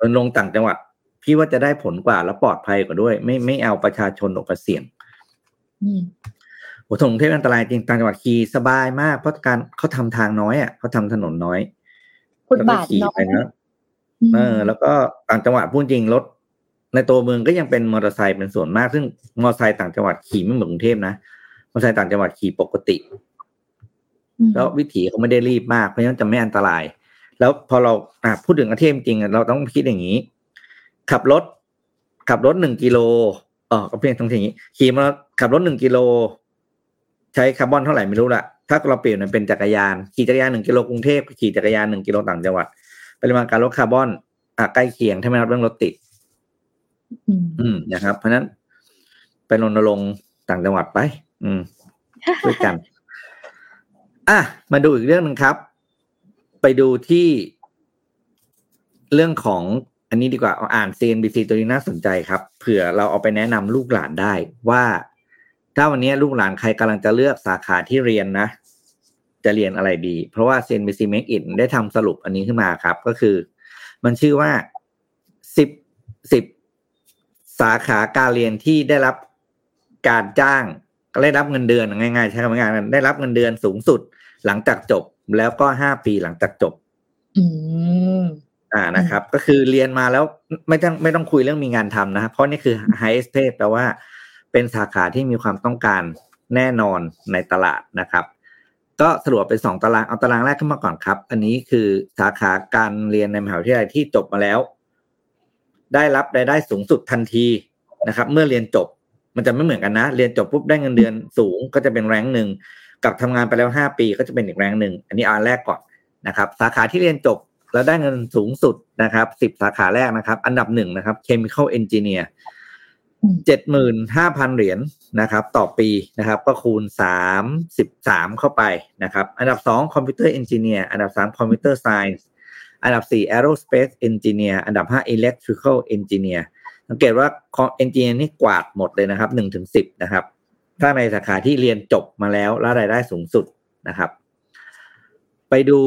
รณรงค์ต่างจังหวัดพี่ว่าจะได้ผลกว่าและปลอดภัยกว่าด้วย ไม่ไม่เอาประชาชนออกมาเสี่ยง โอ้ถนนเทพอันตรายจริงต่างจังหวัดขี่สบายมาก เพราะการเขาทำทางน้อยอะเขาทำถนนน้อยฟุตบาทน้อยเออ แล้วก็ต่างจังหวัดพูดจริงรถในตัวเมืองก็ยังเป็นมอเตอร์ไซค์เป็นส่วนมาก ซึ่งมอเตอร์ไซค์ต่างจังหวัดขี่ไม่เหมือนกรุงเทพนะมอเตอร์ไซค์ต่างจังหวัดขี่ปกติ แล้ววิถีเขาไม่ได้รีบมากเพราะฉะนั้นจะไม่อันตราย แล้วพอเราอะพูดถึงกรุงเทพจริงๆเราต้องคิดอย่างนี้ ขับรถ ขับรถหนึ่งกิโล เออก็เพียงตรงนี้ขี่มาขับรถหนึ่งกิโล ใช้คาร์บอนเท่าไหร่ไม่รู้ละถ้าเราเปลี่ยนมันเป็นจักรยานขี่จักรยานหนึ่งกิโลกรุงเทพขี่จักรยานหนึ่งกิโลต่างจังหวัดปริมาณการลดคาร์บอนอะใกล้เคียงถ้าไม่นับเรื่องรถติดอืมนะครับ เพราะนั้นไปรณรงค์ต่างจังหวัดไป อืมด้วยกัน อะมาดูอีกเรื่องหนึ่งครับ ไปดูที่เรื่องของ อันนี้ดีกว่าเอาอ่าน CNBC ตัวนี้น่าสนใจครับเผื่อเราเอาไปแนะนำลูกหลานได้ว่าถ้าวันนี้ลูกหลานใครกำลังจะเลือกสาขาที่เรียนนะ จะเรียนอะไรดี เพราะว่า CNBC Make It ได้ทำสรุปอันนี้ขึ้นมาครับ ก็คือ มันชื่อว่าสิบสิบสาขาการเรียนที่ได้รับการจ้างก็ได้รับเงินเดือนง่ายๆใช้คำง่ายๆได้รับเงินเดือนสูงสุดหลังจากจบแล้วก็ห้าปีหลังจากจบ อืมอ่านะครับ ก็คือเรียนมาแล้วไม่ต้องไม่ต้องคุยเรื่องมีงานทำนะครับเพราะนี่คือ highest pay แปลว่า เป็นสาขาที่มีความต้องการแน่นอนในตลาดนะครับ ก็สรุปเป็นสองตารางเอาตารางแรกขึ้นมาก่อนครับ อันนี้คือสาขาการเรียนในมหาวิทยาลัยที่จบมาแล้ว ได้รับรายได้สูงสุดทันทีนะครับ เมื่อเรียนจบมันจะไม่เหมือนกันนะ เรียนจบปุ๊บได้เงินเดือนสูงก็จะเป็นแรงหนึ่งกับทำงานไปแล้วห้าปีก็จะเป็นอีกแรงหนึ่งอันนี้อันแรกก่อนนะครับ สาขาที่เรียนจบ แล้วได้เงินสูงสุดนะครับสิบสาขาแรกนะครับ อันดับหนึ่งนะครับ chemical engineer เจ็ดหมื่นห้าพันเหรียญนะครับ ต่อปีนะครับ ก็คูณสามสิบสามเข้าไปนะครับ อันดับสอง computer engineer อันดับสาม computer science อันดับสี่ aerospace engineer อันดับห้า electrical engineer สังเกตว่า engineer นี่กวาดหมดเลยนะครับหนึ่งถึงสิบนะครับ ถ้าในสาขาที่เรียนจบมาแล้วและรายได้สูงสุดนะครับ ไปดู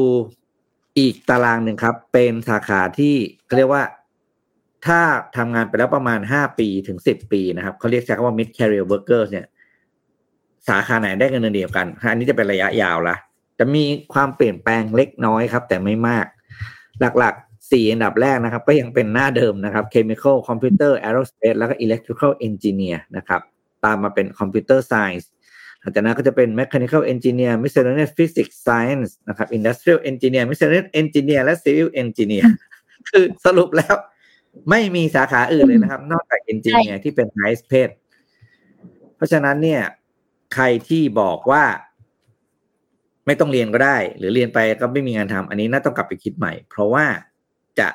อีกตารางหนึ่งครับ เป็นสาขาที่เขาเรียกว่า ถ้าทำงานไปแล้วประมาณห้าปีถึงสิบปีนะครับเขาเรียกใช้คำว่า mid career workers เนี่ย สาขาไหนได้เงินเดือนเดียวกัน อันนี้จะเป็นระยะยาวละจะมีความเปลี่ยนแปลงเล็กน้อยครับ แต่ไม่มาก หลักๆสี่อันดับแรกนะครับ ก็ยังเป็นหน้าเดิมนะครับ chemical computer aerospace แล้วก็ electrical engineer นะครับ ตามมาเป็น computer science หลังจากนั้นก็จะเป็น mechanical engineer miscellaneous physics science นะครับ industrial engineer miscellaneous engineer และ civil engineer คือสรุปแล้วไม่มีสาขาอื่นเลยนะครับ นอกจาก engineer ที่เป็น highest paid เพราะฉะนั้นเนี่ย ใครที่บอกว่า ไม่ต้องเรียนก็ได้ หรือเรียนไปก็ไม่มีงานทำอันนี้น่าต้องกลับไปคิดใหม่ เพราะว่าจะ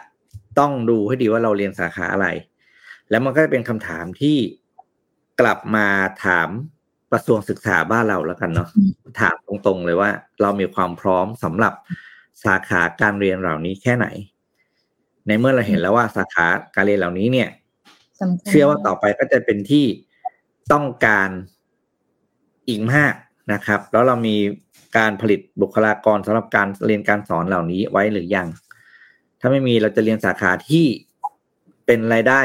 ต้องดูให้ดีว่าเราเรียนสาขาอะไร แล้วมันก็จะเป็นคำถามที่กลับมาถาม กระทรวงศึกษาบ้านเราแล้วกันเนาะถามตรงๆเลยว่า เรามีความพร้อมสำหรับสาขาการเรียนเหล่านี้แค่ไหน ในเมื่อเราเห็นแล้วว่าสาขาการเรียนเหล่านี้เนี่ยเชื่อว่าต่อไปก็จะเป็นที่ต้องการอีกมากนะครับ แล้วเรามีการผลิตบุคลากรสำหรับการเรียนการสอนเหล่านี้ไว้หรือยัง ถ้าไม่มีเราจะเรียนสาขาที่เป็นรายได้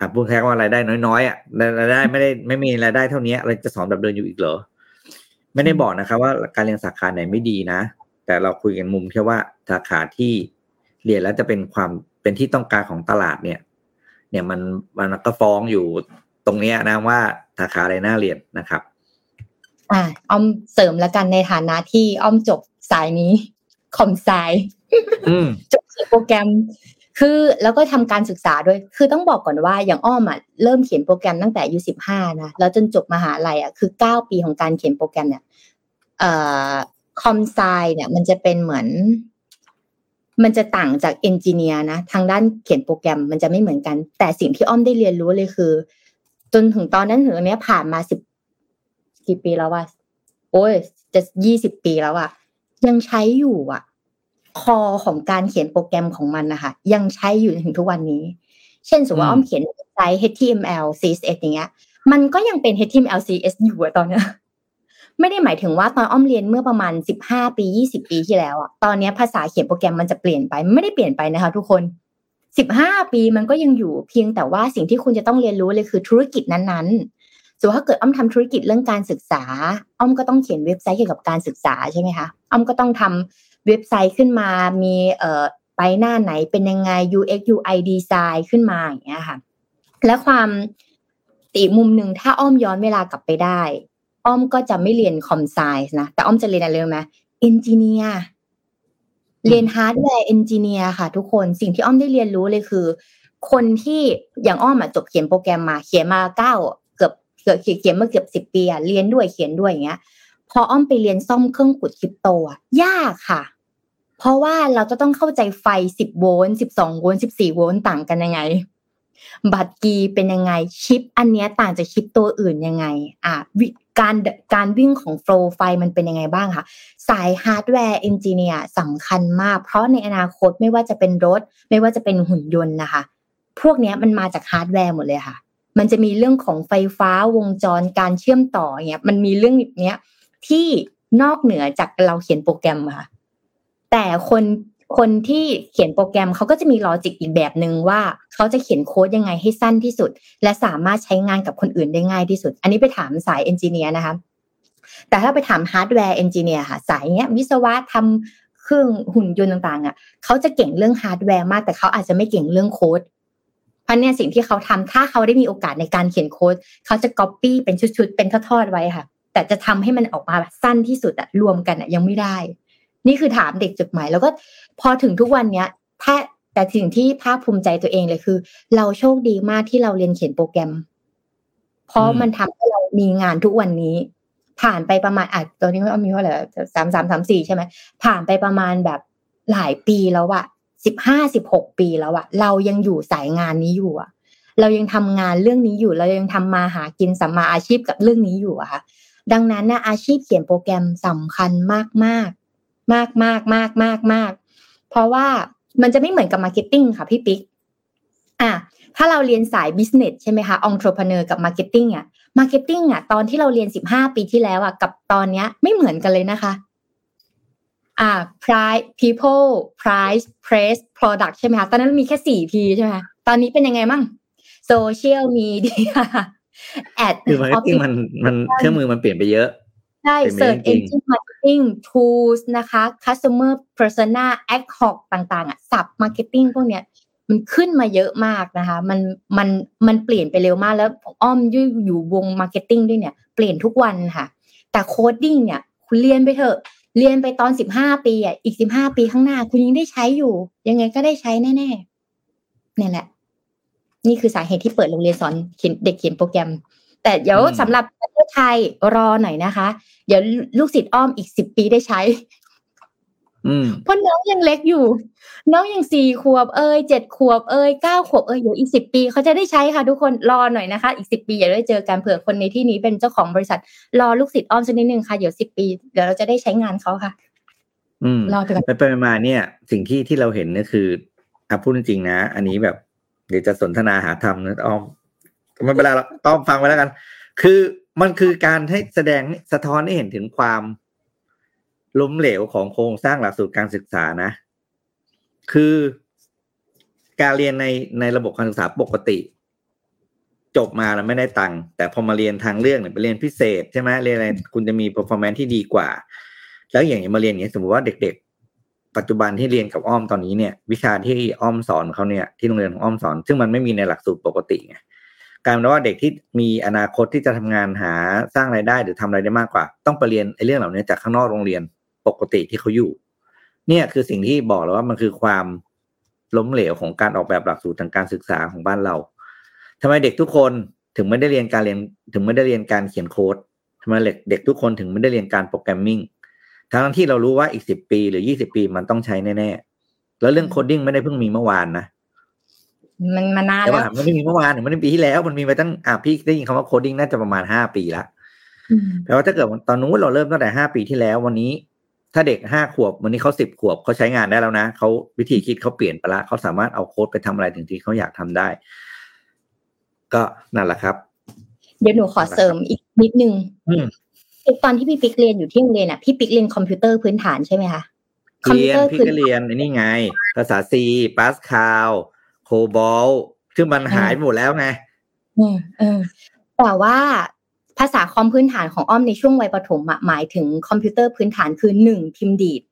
อะพูดแค่ว่ารายได้น้อยๆอะรายได้ไม่ได้ไม่มีรายได้เท่านี้เราจะสอนแบบเดินอยู่อีกเหรอ ไม่ได้บอกนะครับ ว่าการเรียนสาขาไหนไม่ดีนะ แต่เราคุยกันมุมแค่ว่าสาขาที่เรียนแล้วจะเป็นความเป็นที่ต้องการของตลาดเนี่ย เนี่ยมันมันก็ฟ้องอยู่ตรงเนี้ยนะว่าสาขาอะไรน่าเรียนนะครับอ่าอ้อมเสริมแล้วกันในฐานะที่อ้อมจบสายนี้คอมไซจบโปรแกรม คือแล้วก็ทำการศึกษาด้วย คือต้องบอกก่อนว่าอย่างอ้อมอะเริ่มเขียนโปรแกรมตั้งแต่อายุสิบห้านะแล้วจนจบมหาลัยอะคือเก้าปีของการเขียนโปรแกรมเนี่ยเอ่อคอมไซเนี่ย มันจะเป็นเหมือน มันจะต่างจากเอนจิเนียร์นะทางด้านเขียนโปรแกรมมันจะไม่เหมือนกัน แต่สิ่งที่อ้อมได้เรียนรู้เลยคือ จนถึงตอนนั้นถึงตอนนี้ผ่านมาสิบกี่ปีแล้ววะโอ้ยจะยี่สิบปีแล้วอะยังใช้อยู่อะ คอของการเขียนโปรแกรมของมันนะคะยังใช้อยู่ถึงทุกวันนี้ เช่นสมมติว่าอ้อมเขียนไซต์ HTML CSS อย่างเงี้ย มันก็ยังเป็น HTML CSS อยู่อะตอนเนี้ยไม่ได้หมายถึงว่าตอนอ้อมเรียนเมื่อประมาณสิบห้าปียี่สิบปีที่แล้วอะตอนนี้ภาษาเขียนโปรแกรมมันจะเปลี่ยนไปไม่ได้เปลี่ยนไปนะคะทุกคนสิบห้าปีมันก็ยังอยู่เพียงแต่ว่าสิ่งที่คุณจะต้องเรียนรู้เลยคือธุรกิจนั้นๆส่วนถ้าเกิดอ้อมทำธุรกิจเรื่องการศึกษา อ้อมก็ต้องเขียนเว็บไซต์เกี่ยวกับการศึกษาใช่ไหมคะอ้อมก็ต้องทำ เว็บไซต์ขึ้นมา มีเอ่อไปหน้าไหนเป็นยังไง UX UI design ขึ้นมาอย่างเงี้ยค่ะ และความอีกมุมหนึ่งถ้าอ้อมย้อนเวลากลับไปได้ อ้อมก็จะไม่เรียน com sci นะ แต่อ้อมจะเรียนอะไรรู้ไหม engineer เรียน hardware engineer ค่ะ ทุกคนสิ่งที่อ้อมได้เรียนรู้เลยคือ คนที่อย่างอ้อมอะจบเขียนโปรแกรมมาเขียนมาเก้าเกือบเกือบเขียนมาเกือบสิบปีอะเรียนด้วยเขียนด้วยอย่างเงี้ย พออ้อมไปเรียนซ่อมเครื่องขุดคริปโตอะยากค่ะ เพราะว่าเราจะต้องเข้าใจไฟสิบโวลต์สิบสองโวลต์สิบสี่โวลต์ต่างกันยังไง บัดกรีเป็นยังไงชิป อันเนี้ยต่างจากชิปตัวอื่นยังไง อะการการวิ่งของ flow ไฟมันเป็นยังไงบ้างคะสาย hardware engineer สำคัญมาก เพราะในอนาคตไม่ว่าจะเป็นรถ ไม่ว่าจะเป็นหุ่นยนต์นะคะ พวกนี้มันมาจากฮาร์ดแวร์หมดเลยค่ะ มันจะมีเรื่องของไฟฟ้าวงจรการเชื่อมต่อเนี้ยมันมีเรื่องเนี้ย ที่นอกเหนือจากเราเขียนโปรแกรมค่ะแต่คนคนที่เขียนโปรแกรมเขาก็จะมี logic อีกแบบหนึ่งว่าเขาจะเขียนโค้ดยังไงให้สั้นที่สุด และสามารถใช้งานกับคนอื่นได้ง่ายที่สุด อันนี้ไปถามสาย engineer นะคะแต่ถ้าไปถาม hardware engineer ค่ะสายเนี้ยวิศวะทำเครื่องหุ่นยนต์ต่างๆอะเขาจะเก่งเรื่องฮาร์ดแวร์มากแต่เขาอาจจะไม่เก่งเรื่องโค้ดเพราะเนี่ยสิ่งที่เขาทำถ้าเขาได้มีโอกาสในการเขียนโค้ดเขาจะก๊อปปี้เป็นชุดๆเป็นทอดๆไว้ค่ะ แต่จะทำให้มันออกมาสั้นที่สุดอะรวมกันอะยังไม่ได้ นี่คือถามเด็กจดหมาย แล้วก็พอถึงทุกวันเนี้ยถ้าแต่สิ่งที่ภาคภูมิใจตัวเองเลยคือ เราโชคดีมากที่เราเรียนเขียนโปรแกรม เพราะมันทำให้เรามีงานทุกวันนี้ ผ่านไปประมาณอะตอนนี้มีเท่าไหร่สามสามสามสี่ใช่ไหมผ่านไปประมาณแบบหลายปีแล้วอะสิบห้าสิบหกปีแล้วอะเรายังอยู่สายงานนี้อยู่อะเรายังทำงานเรื่องนี้อยู่ เรายังทำมาหากินสัมมาอาชีพกับเรื่องนี้อยู่อะค่ะ ดังนั้นนะอาชีพเขียนโปรแกรมสำคัญมากมากมากมากมากมากมากเพราะว่ามันจะไม่เหมือนกับ marketing ค่ะพี่ปิ๊กอะถ้าเราเรียนสาย business ใช่ไหมคะองค์ประกอบกับ marketing อะ marketing อะตอนที่เราเรียนสิบห้าปีที่แล้วอะกับตอนเนี้ยไม่เหมือนกันเลยนะคะอ่า price people price price product ใช่ไหมคะ ตอนนั้นมีแค่สี่ P ใช่ไหมตอนนี้เป็นยังไงมั่ง social media ad คือ marketing มันมันเครื่องมือมันเปลี่ยนไปเยอะใช่ Search Engine Marketing Tools นะคะ Customer Persona Ad Hoc ต่างๆอะสับ Marketing พวกเนี้ยมันขึ้นมาเยอะมากนะคะ มันมันมันเปลี่ยนไปเร็วมากแล้วอ้อมยุ่อยู่วง Marketing ด้วยเนี่ย เปลี่ยนทุกวันค่ะ แต่ coding เนี่ย คุณเรียนไปเถอะ เรียนไปตอนสิบห้าปีอะอีกสิบห้าปีข้างหน้า คุณยังได้ใช้อยู่ ยังไงก็ได้ใช้แน่ๆนี่แหละ นี่คือสาเหตุที่เปิดโรงเรียนสอนเด็กเขียนโปรแกรม แต่เดี๋ยวสำหรับประเทศไทยรอหน่อยนะคะ เดี๋ยวลูกศิษย์อ้อมอีกสิบปีได้ใช้เพราะน้องยังเล็กอยู่ น้องยังสี่ขวบเอ้ยเจ็ดขวบเอ้ยเก้าขวบเอ้ยเดี๋ยวอีกสิบปีเขาจะได้ใช้ค่ะทุกคนรอหน่อยนะคะ อีกสิบปีอย่าได้เจอกันเผื่อคนในที่นี้เป็นเจ้าของบริษัท รอลูกศิษย์อ้อมสักนิดนึงค่ะเดี๋ยวสิบปีเดี๋ยวเราจะได้ใช้งานเขาค่ะ อืมรอไปก่อนไปมาเนี่ย สิ่งที่ที่เราเห็นเนี่ยคืออะพูดจริงๆนะ อันนี้แบบ เดี๋ยวจะสนทนาหาธรรมนะอ้อมไม่เป็นไรหรอกต้องฟังไปแล้วกัน คือมันคือการให้แสดงสะท้อนให้เห็นถึงความล้มเหลวของโครงสร้างหลักสูตรการศึกษานะ คือการเรียนในในระบบการศึกษาปกติ จบมาแล้วไม่ได้ตังค์แต่พอมาเรียนทางเรื่องเนี่ยไปเรียนพิเศษใช่ไหมเรียนอะไรคุณจะมี performance ที่ดีกว่า แล้วอย่างมาเรียนอย่างนี้สมมติว่าเด็ก ๆ ปัจจุบันที่เรียนกับอ้อมตอนนี้เนี่ยวิชาที่อ้อมสอนเขาเนี่ยที่โรงเรียนของอ้อมสอน ซึ่งมันไม่มีในหลักสูตรปกติไงกายเป็นว่าเด็กที่มีอนาคตที่จะทำงานหาสร้างไรายได้หรือทำอะไรได้มากกว่า ต้องไปเรียนไอ้เรื่องเหล่านี้จากข้างนอกโรงเรียนปกติที่เขาอยู่ เนี่ยคือสิ่งที่บอกแล้วว่ามันคือความล้มเหลวของการออกแบบหลักสูตรทางการศึกษาของบ้านเราทำไมเด็กทุกคนถึงไม่ได้เรียนการเรียนถึงไม่ได้เรียนการเขียนโค้ดทำไมเด็กเด็กทุกคนถึงไม่ได้เรียนการ programming ทั้งที่เรารู้ว่าอีกสิบปีหรือยี่สิบปีมันต้องใช้แน่ๆ แล้วเรื่อง coding ไม่ได้เพิ่งมีเมื่อวานนะ มันมานานแล้วมันไม่มีเมื่อวานมันเป็นปีที่แล้ว มันมีมาตั้งอะพี่ได้ยินคำว่า coding น่าจะประมาณห้าปีละแปลว่าถ้าเกิดตอนนู้นเราเริ่มตั้งแต่ห้าปีที่แล้ว วันนี้ ถ้าเด็กห้าขวบวันนี้เขาสิบขวบเขาใช้งานได้แล้วนะเขาวิธีคิดเขาเปลี่ยนไปละเขาสามารถเอาโค้ดไปทำอะไรถึงที่เขาอยากทำได้ ก็นั่นแหละครับ เดี๋ยวหนูขอเสริมอีกนิดนึง ตอนที่พี่ปิ๊กเรียนอยู่ที่โรงเรียนอะพี่ปิ๊กเรียนคอมพิวเตอร์พื้นฐานใช่ไหมคะเรียนพี่ก็เรียนนี่ไง ภาษา C Pascal COBOL ซึ่งมันหายหมดแล้วไงเออแต่ว่าภาษาคอมพื้นฐานของอ้อมในช่วงวัยประถมหมายถึงคอมพิวเตอร์พื้นฐานคือหนึ่งพิมพ์ดีด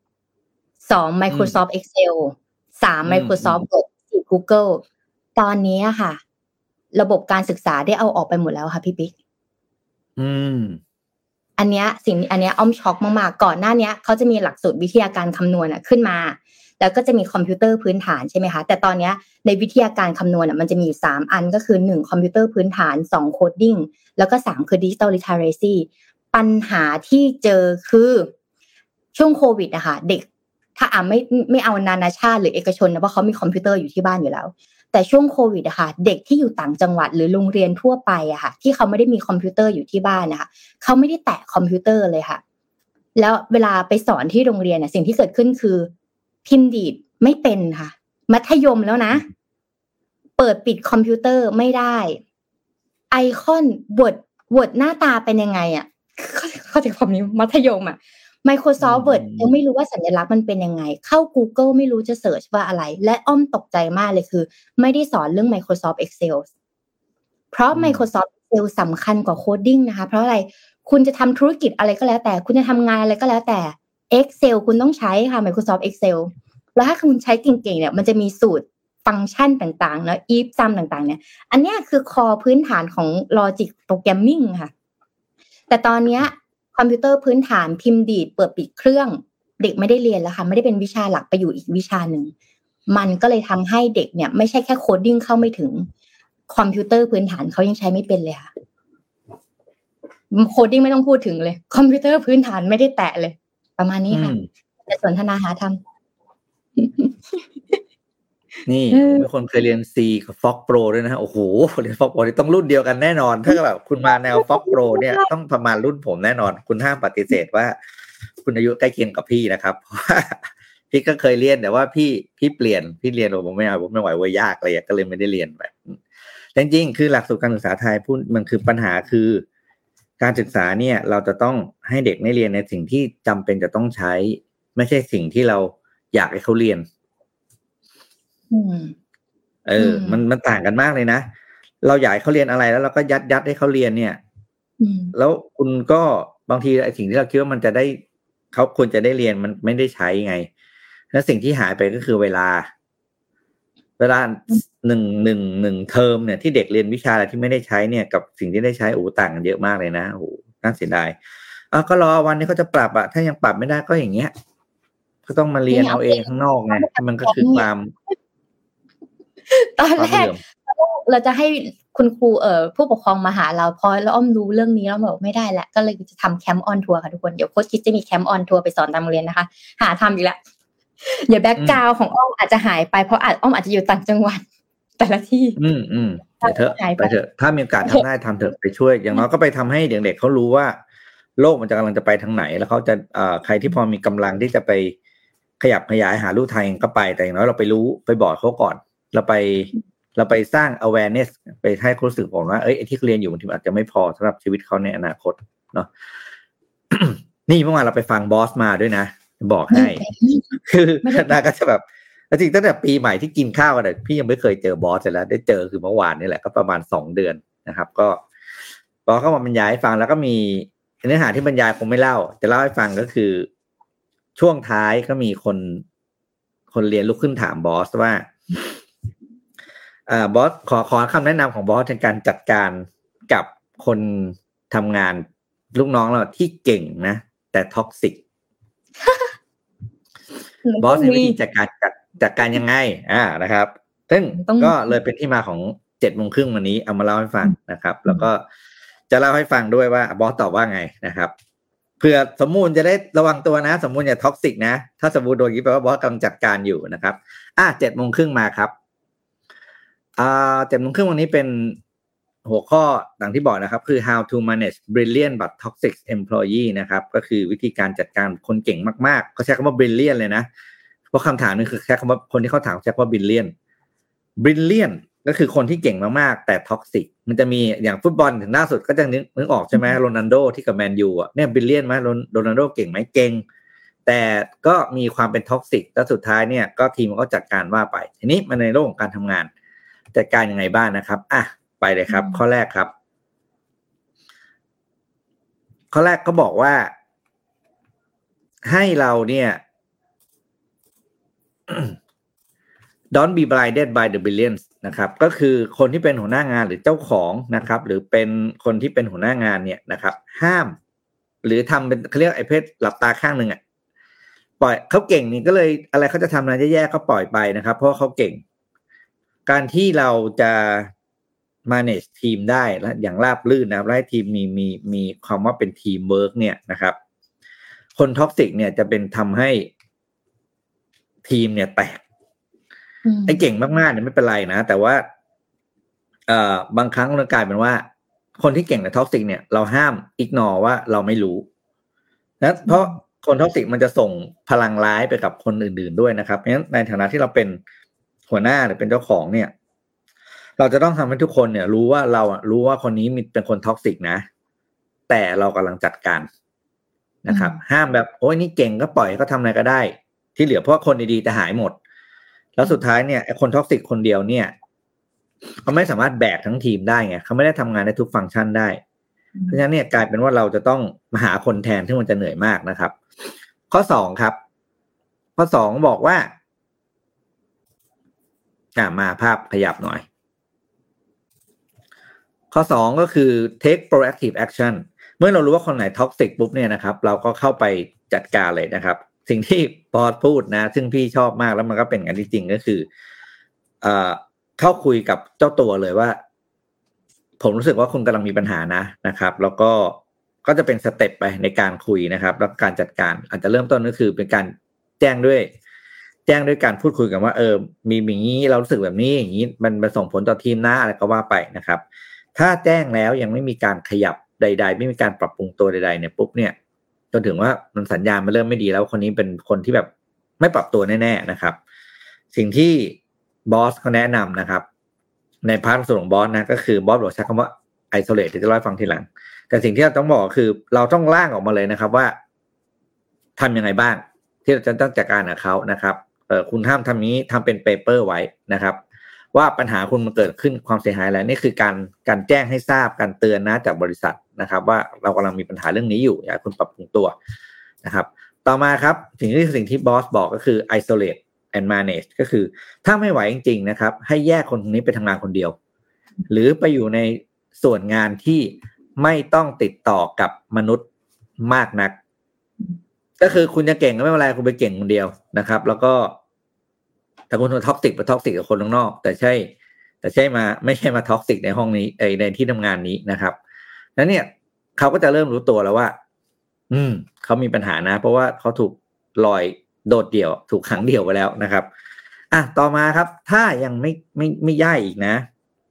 สอง Microsoft Excel สาม Microsoft Word สี่ Google ตอนนี้ค่ะ ระบบการศึกษาได้เอาออกไปหมดแล้วค่ะพี่ปิ๊กอืม อันเนี้ยสิ่งอันเนี้ยอ้อมช็อกมากๆก่อนหน้าเนี้ยเขาจะมีหลักสูตรวิทยาการคำนวณอะขึ้นมา แล้วก็จะมีคอมพิวเตอร์พื้นฐานใช่ไหมคะแต่ตอนเนี้ยในวิทยาการคำนวณอะมันจะมีอยู่สามอันก็คือหนึ่งคอมพิวเตอร์พื้นฐานสอง codingแล้วก็สามคือ digital literacy ปัญหาที่เจอคือช่วงโควิดนะคะเด็กถ้าอ่าไม่ไม่เอานานาชาติหรือเอกชนนะเพราะเขามีคอมพิวเตอร์อยู่ที่บ้านอยู่แล้ว แต่ช่วงโควิดอะค่ะเด็กที่อยู่ต่างจังหวัดหรือโรงเรียนทั่วไปอะค่ะที่เขาไม่ได้มีคอมพิวเตอร์อยู่ที่บ้านนะคะเขาไม่ได้แตะคอมพิวเตอร์เลยค่ะ แล้วเวลาไปสอนที่โรงเรียนน่ะสิ่งที่เกิดขึ้นคือ พิมพ์ดีดไม่เป็นค่ะ มัธยมแล้วนะ เปิดปิดคอมพิวเตอร์ไม่ได้ ไอคอนบทบทหน้าตาเป็นยังไงอะเข้าเข้าใจความนี้มัธยมอะ Microsoft อืม Word ยังไม่รู้ว่าสัญลักษณ์มันเป็นยังไง เข้า Google ไม่รู้จะ search ว่าอะไร และอ้อมตกใจมากเลยคือ ไม่ได้สอนเรื่อง Microsoft Excel เพราะ Microsoft Excel สำคัญกว่า coding นะคะ เพราะอะไรคุณจะทำธุรกิจอะไรก็แล้วแต่ คุณจะทำงานอะไรก็แล้วแต่ Excel คุณต้องใช้ค่ะ Microsoft Excel แล้วถ้าคุณใช้เก่งๆเนี่ยมันจะมีสูตรฟังก์ชันต่างๆเนอะ if sum ต่างๆ เนี่ย อันเนี้ยคือคือพื้นฐานของ logic programming ค่ะ แต่ตอนเนี้ย คอมพิวเตอร์พื้นฐานพิมพ์ดีดเปิดปิดเครื่อง เด็กไม่ได้เรียนแล้วค่ะไม่ได้เป็นวิชาหลักไปอยู่อีกวิชาหนึ่งมันก็เลยทำให้เด็กเนี่ย ไม่ใช่แค่ coding เข้าไม่ถึง คอมพิวเตอร์พื้นฐานเขายังใช้ไม่เป็นเลยค่ะ coding ไม่ต้องพูดถึงเลย คอมพิวเตอร์พื้นฐานไม่ได้แตะเลย ประมาณนี้ค่ะอืมแต่สนทนาหาท นี่เออผมเป็นคนเคยเรียน C กับ Fox Pro ด้วยนะฮะโอ้โหเรียน Fox Pro นี่ต้องรุ่นเดียวกันแน่นอน ถ้าแบบคุณมาแนว Fox Pro เนี่ยต้องประมาณรุ่นผมแน่นอน คุณห้ามปฏิเสธว่า คุณอายุใกล้เคียงกับพี่นะครับเพราะว่าพี่ก็เคยเรียนแต่ว่าพี่พี่เปลี่ยนพี่เรียนผมไม่เอาผมไม่ไหวเว่ายากเลยอะก็เลยไม่ได้เรียนไปแต่จริงๆคือหลักสูตรการศึกษาไทยพูดมันคือปัญหาคือ การศึกษาเนี่ย เราจะต้องให้เด็กได้เรียนในสิ่งที่จำเป็นจะต้องใช้ ไม่ใช่สิ่งที่เราอยากให้เขาเรียนำอืม เอออืมมันมันต่างกันมากเลยนะ เราอยากให้เขาเรียนอะไรแล้วเราก็ยัดยัดให้เขาเรียนเนี่ยอืมแล้วคุณก็บางทีไอ้สิ่งที่เราคิดว่ามันจะได้เขาควรจะได้เรียนมันไม่ได้ใช้ไง แล้วสิ่งที่หายไปก็คือเวลา เวลาหนึ่งหนึ่งหนึ่งเทอมเนี่ยที่เด็กเรียนวิชาอะไรที่ไม่ได้ใช้เนี่ยกับสิ่งที่ได้ใช้โอ้โหต่างกันเยอะมากเลยนะโอ้โหน่าเสียดายอะก็รอวันนี้เขาจะปรับอะถ้ายังปรับไม่ได้ก็อย่างเงี้ยก็ต้องมาเรียนเอาเองข้างนอกไงมันก็คือความ ตอนความแรกเหลื่อมเราจะให้คุณครูเอ่อผู้ปกครองมาหาเราพอแล้วอ้อมรู้เรื่องนี้แล้วบอกไม่ได้แล้วก็เลยจะทำ camp on tour ค่ะทุกคนเดี๋ยวโค้ชคิดจะมี camp on tour ไปสอนตามโรงเรียนนะคะ หาทำอีกแล้วเดี๋ยว background ของอ้อมอาจจะหายไปเพราะอาจอ้อมอาจจะอยู่ต่างจังหวัดแต่ละที่ อืมอืมเดี๋ยวเถอะหายไปไปเถอะ ถ้ามีโอกาสทำได้ทำเถอะไปช่วย อย่างน้อยก็ไปทำให้เด็กๆเขารู้ว่า โลกมันจะกำลังจะไปทางไหน แล้วเขาจะเอ่อใครที่พอมีกำลังที่จะไปขยับขยายหาลู่ทางก็ไปแต่อย่างน้อยเราไปรู้ไปบอกเขาก่อน เราไปเราไปสร้าง awareness ไปให้เขารู้สึกก่อนว่าเอ้ยไอ้ที่เขาเรียนอยู่บางทีมันอาจจะไม่พอสำหรับชีวิตเขาในอนาคตเนาะนี่เมื่อวานเราไปฟังบอสมาด้วยนะ บอกให้ คือไม่ได้นาก็จะแบบจริงๆตั้งแต่ปีใหม่ที่กินข้าวกันเนี่ยพี่ยังไม่เคยเจอบอสเลยแล้ว ได้เจอคือเมื่อวานนี่แหละก็ประมาณสองเดือนนะครับ ก็บอสเข้ามาบรรยายให้ฟังแล้วก็มีเนื้อหาที่บรรยายคงไม่เล่า จะเล่าให้ฟังก็คือ ช่วงท้ายก็มีคน คนเรียนลุกขึ้นถามบอสว่า อ่าบอสขอขอคำแนะนำของบอสในการจัดการกับคนทำงานลูกน้องเราที่เก่งนะ แต่ toxic บอสมีวิธีจัดการจัดจัดการยังไง อ่านะครับ ซึ่งต้องก็เลยเป็นที่มาของเจ็ดโมงครึ่งวันนี้เอามาเล่าให้ฟังนะครับ แล้วก็จะเล่าให้ฟังด้วยว่าบอสตอบว่าไงนะครับเพื่อสมมูลจะได้ระวังตัวนะ สมมูลอย่า toxic นะ ถ้าสมมูลโดนอย่างนี้แปลว่าบอสกำลังจัดการอยู่นะครับ อะเจ็ดโมงครึ่งมาครับ อ่าเจ็ดโมงครึ่งวันนี้เป็นหัวข้อดังที่บอกนะครับ คือ how to manage brilliant but toxic employee นะครับ ก็คือวิธีการจัดการคนเก่งมากๆเขาใช้คำว่า brilliant เลยนะ เพราะคำถามนึงคือแค่คำว่าคนที่เขาถามใช้คำว่า brilliant brilliant ก็คือคนที่เก่งมากๆ แต่ toxic มันจะมีอย่างฟุตบอลถึงล่าสุดก็จะนึกนึกออกใช่ไหมโรนัลโดที่กับแมนยูอะเนี่ย brilliant ไหมโรนัลโดเก่งไหมเก่ง แต่ก็มีความเป็น toxic แล้วสุดท้ายเนี่ยก็ทีมก็จัดการว่าไป ทีนี้มันในโลกของการทำงาน จัดการยังไงบ้างนะครับอะไปเลยครับ ข้อแรกครับ ข้อแรกก็บอกว่า ให้เราเนี่ย don't be blinded by the billions นะครับ ก็คือคนที่เป็นหัวหน้างานหรือเจ้าของนะครับ หรือเป็นคนที่เป็นหัวหน้างานเนี่ยนะครับ ห้าม หรือทำเป็นเขาเรียกไอ้เพศหลับตาข้างหนึ่งอะปล่อยเขาเก่งนี่ก็เลยอะไรเขาจะทำอะไรแย่ๆก็ปล่อยไปนะครับ เพราะเขาเก่ง การที่เราจะ manage ทีมได้และอย่างราบรื่นนะครับให้ทีมมีมีมีความว่าเป็นทีมเวิร์กเนี่ยนะครับ คน toxic เนี่ยจะเป็นทำให้ทีมเนี่ยแตกไอ้เก่งมากๆเนี่ยไม่เป็นไรนะ แต่ว่า เอ่อบางครั้งมันกลายเป็นว่า คนที่เก่งใน toxic เนี่ยเราห้าม ignore ว่าเราไม่รู้นะเพราะคน toxic มันจะส่งพลังร้ายไปกับคนอื่น ๆด้วยนะครับเพราะฉะนั้นในฐานะที่เราเป็น หัวหน้าหรือเป็นเจ้าของเนี่ย เราจะต้องทำให้ทุกคนเนี่ย รู้ว่าเราอะรู้ว่าคนนี้มีเป็นคน toxic นะ แต่เรากำลังจัดการนะครับ ห้ามแบบโอ้ยนี่เก่งก็ปล่อยก็ทำอะไรก็ได้ ที่เหลือเพราะคนดีๆจะหายหมด แล้วสุดท้ายเนี่ยไอ้คน toxic คนเดียวเนี่ยเขาไม่สามารถแบกทั้งทีมได้ไงเขาไม่ได้ทำงานในทุกฟังก์ชันได้ เพราะฉะนั้นเนี่ยกลายเป็นว่าเราจะต้องมาหาคนแทนที่มันจะเหนื่อยมากนะครับ ข้อสองครับ ข้อสองบอกว่า อ่ามาภาพขยับหน่อย ข้อสองก็คือ take proactive action เมื่อเรารู้ว่าคนไหนท็อกซิกปุ๊บเนี่ยนะครับ เราก็เข้าไปจัดการเลยนะครับ สิ่งที่บอสพูดนะ ซึ่งพี่ชอบมากแล้วมันก็เป็นกันจริงก็คือเอ่อเข้าคุยกับเจ้าตัวเลยว่า ผมรู้สึกว่าคุณกำลังมีปัญหานะนะครับ แล้วก็ก็จะเป็นสเต็ปไปในการคุยนะครับ แล้วการจัดการอาจจะเริ่มต้นก็คือเป็นการแจ้งด้วย แจ้งด้วยการพูดคุยกันว่าเออมีอย่างนี้เรารู้สึกแบบนี้อย่างนี้มันมันส่งผลต่อทีมหนะอะไรก็ว่าไปนะครับ ถ้าแจ้งแล้วยังไม่มีการขยับใด ๆ ไม่มีการปรับปรุงตัวใดๆเนี่ยปุ๊บเนี่ยจนถึงว่ามันสัญญาณมันเริ่มไม่ดีแล้วคนนี้เป็นคนที่แบบไม่ปรับตัวแน่ ๆนะครับ สิ่งที่บอสเขาแนะนำนะครับ ใน part ส่วนของบอสนะก็คือบอสบอกใช้คำว่า isolate ที่จะเล่าฟังทีหลัง แต่สิ่งที่เราต้องบอกคือ เราต้องร่างออกมาเลยนะครับว่าทำยังไงบ้าง ที่เราจะต้องจัดการกับเขานะครับ คุณห้ามทำนี้ทำเป็น paper ไว้นะครับ ว่าปัญหาคุณมันเกิดขึ้นความเสียหายอะไรนี่คือการการแจ้งให้ทราบการเตือนนะจากบริษัทนะครับ ว่าเรากำลังมีปัญหาเรื่องนี้อยู่อยากคุณปรับปรุงตัวนะครับ ต่อมาครับสิ่งที่สิ่งที่บอสบอกก็คือ isolate and manage ก็คือถ้าไม่ไหวจริง ๆ นะครับ ให้แยกคนคนนี้ไปทำงานคนเดียว หรือไปอยู่ในส่วนงานที่ไม่ต้องติดต่อกับมนุษย์มากนัก ก็คือคุณจะเก่งก็ไม่เป็นไรคุณไปเก่งคนเดียวนะครับ แล้วก็แต่คุณ toxic ไป toxic กับคนข้างนอก แต่ใช่ แต่ใช่มา ไม่ใช่มา toxic ในห้องนี้ไอในที่ทำงานนี้นะครับแล้วเนี่ยเขาก็จะเริ่มรู้ตัวแล้วว่า อืมเขามีปัญหานะ เพราะว่าเขาถูกลอยโดดเดี่ยว ถูกขังเดี่ยวไปแล้วนะครับ อะต่อมาครับ ถ้ายังไม่ไม่ไม่ย่ายอีกนะ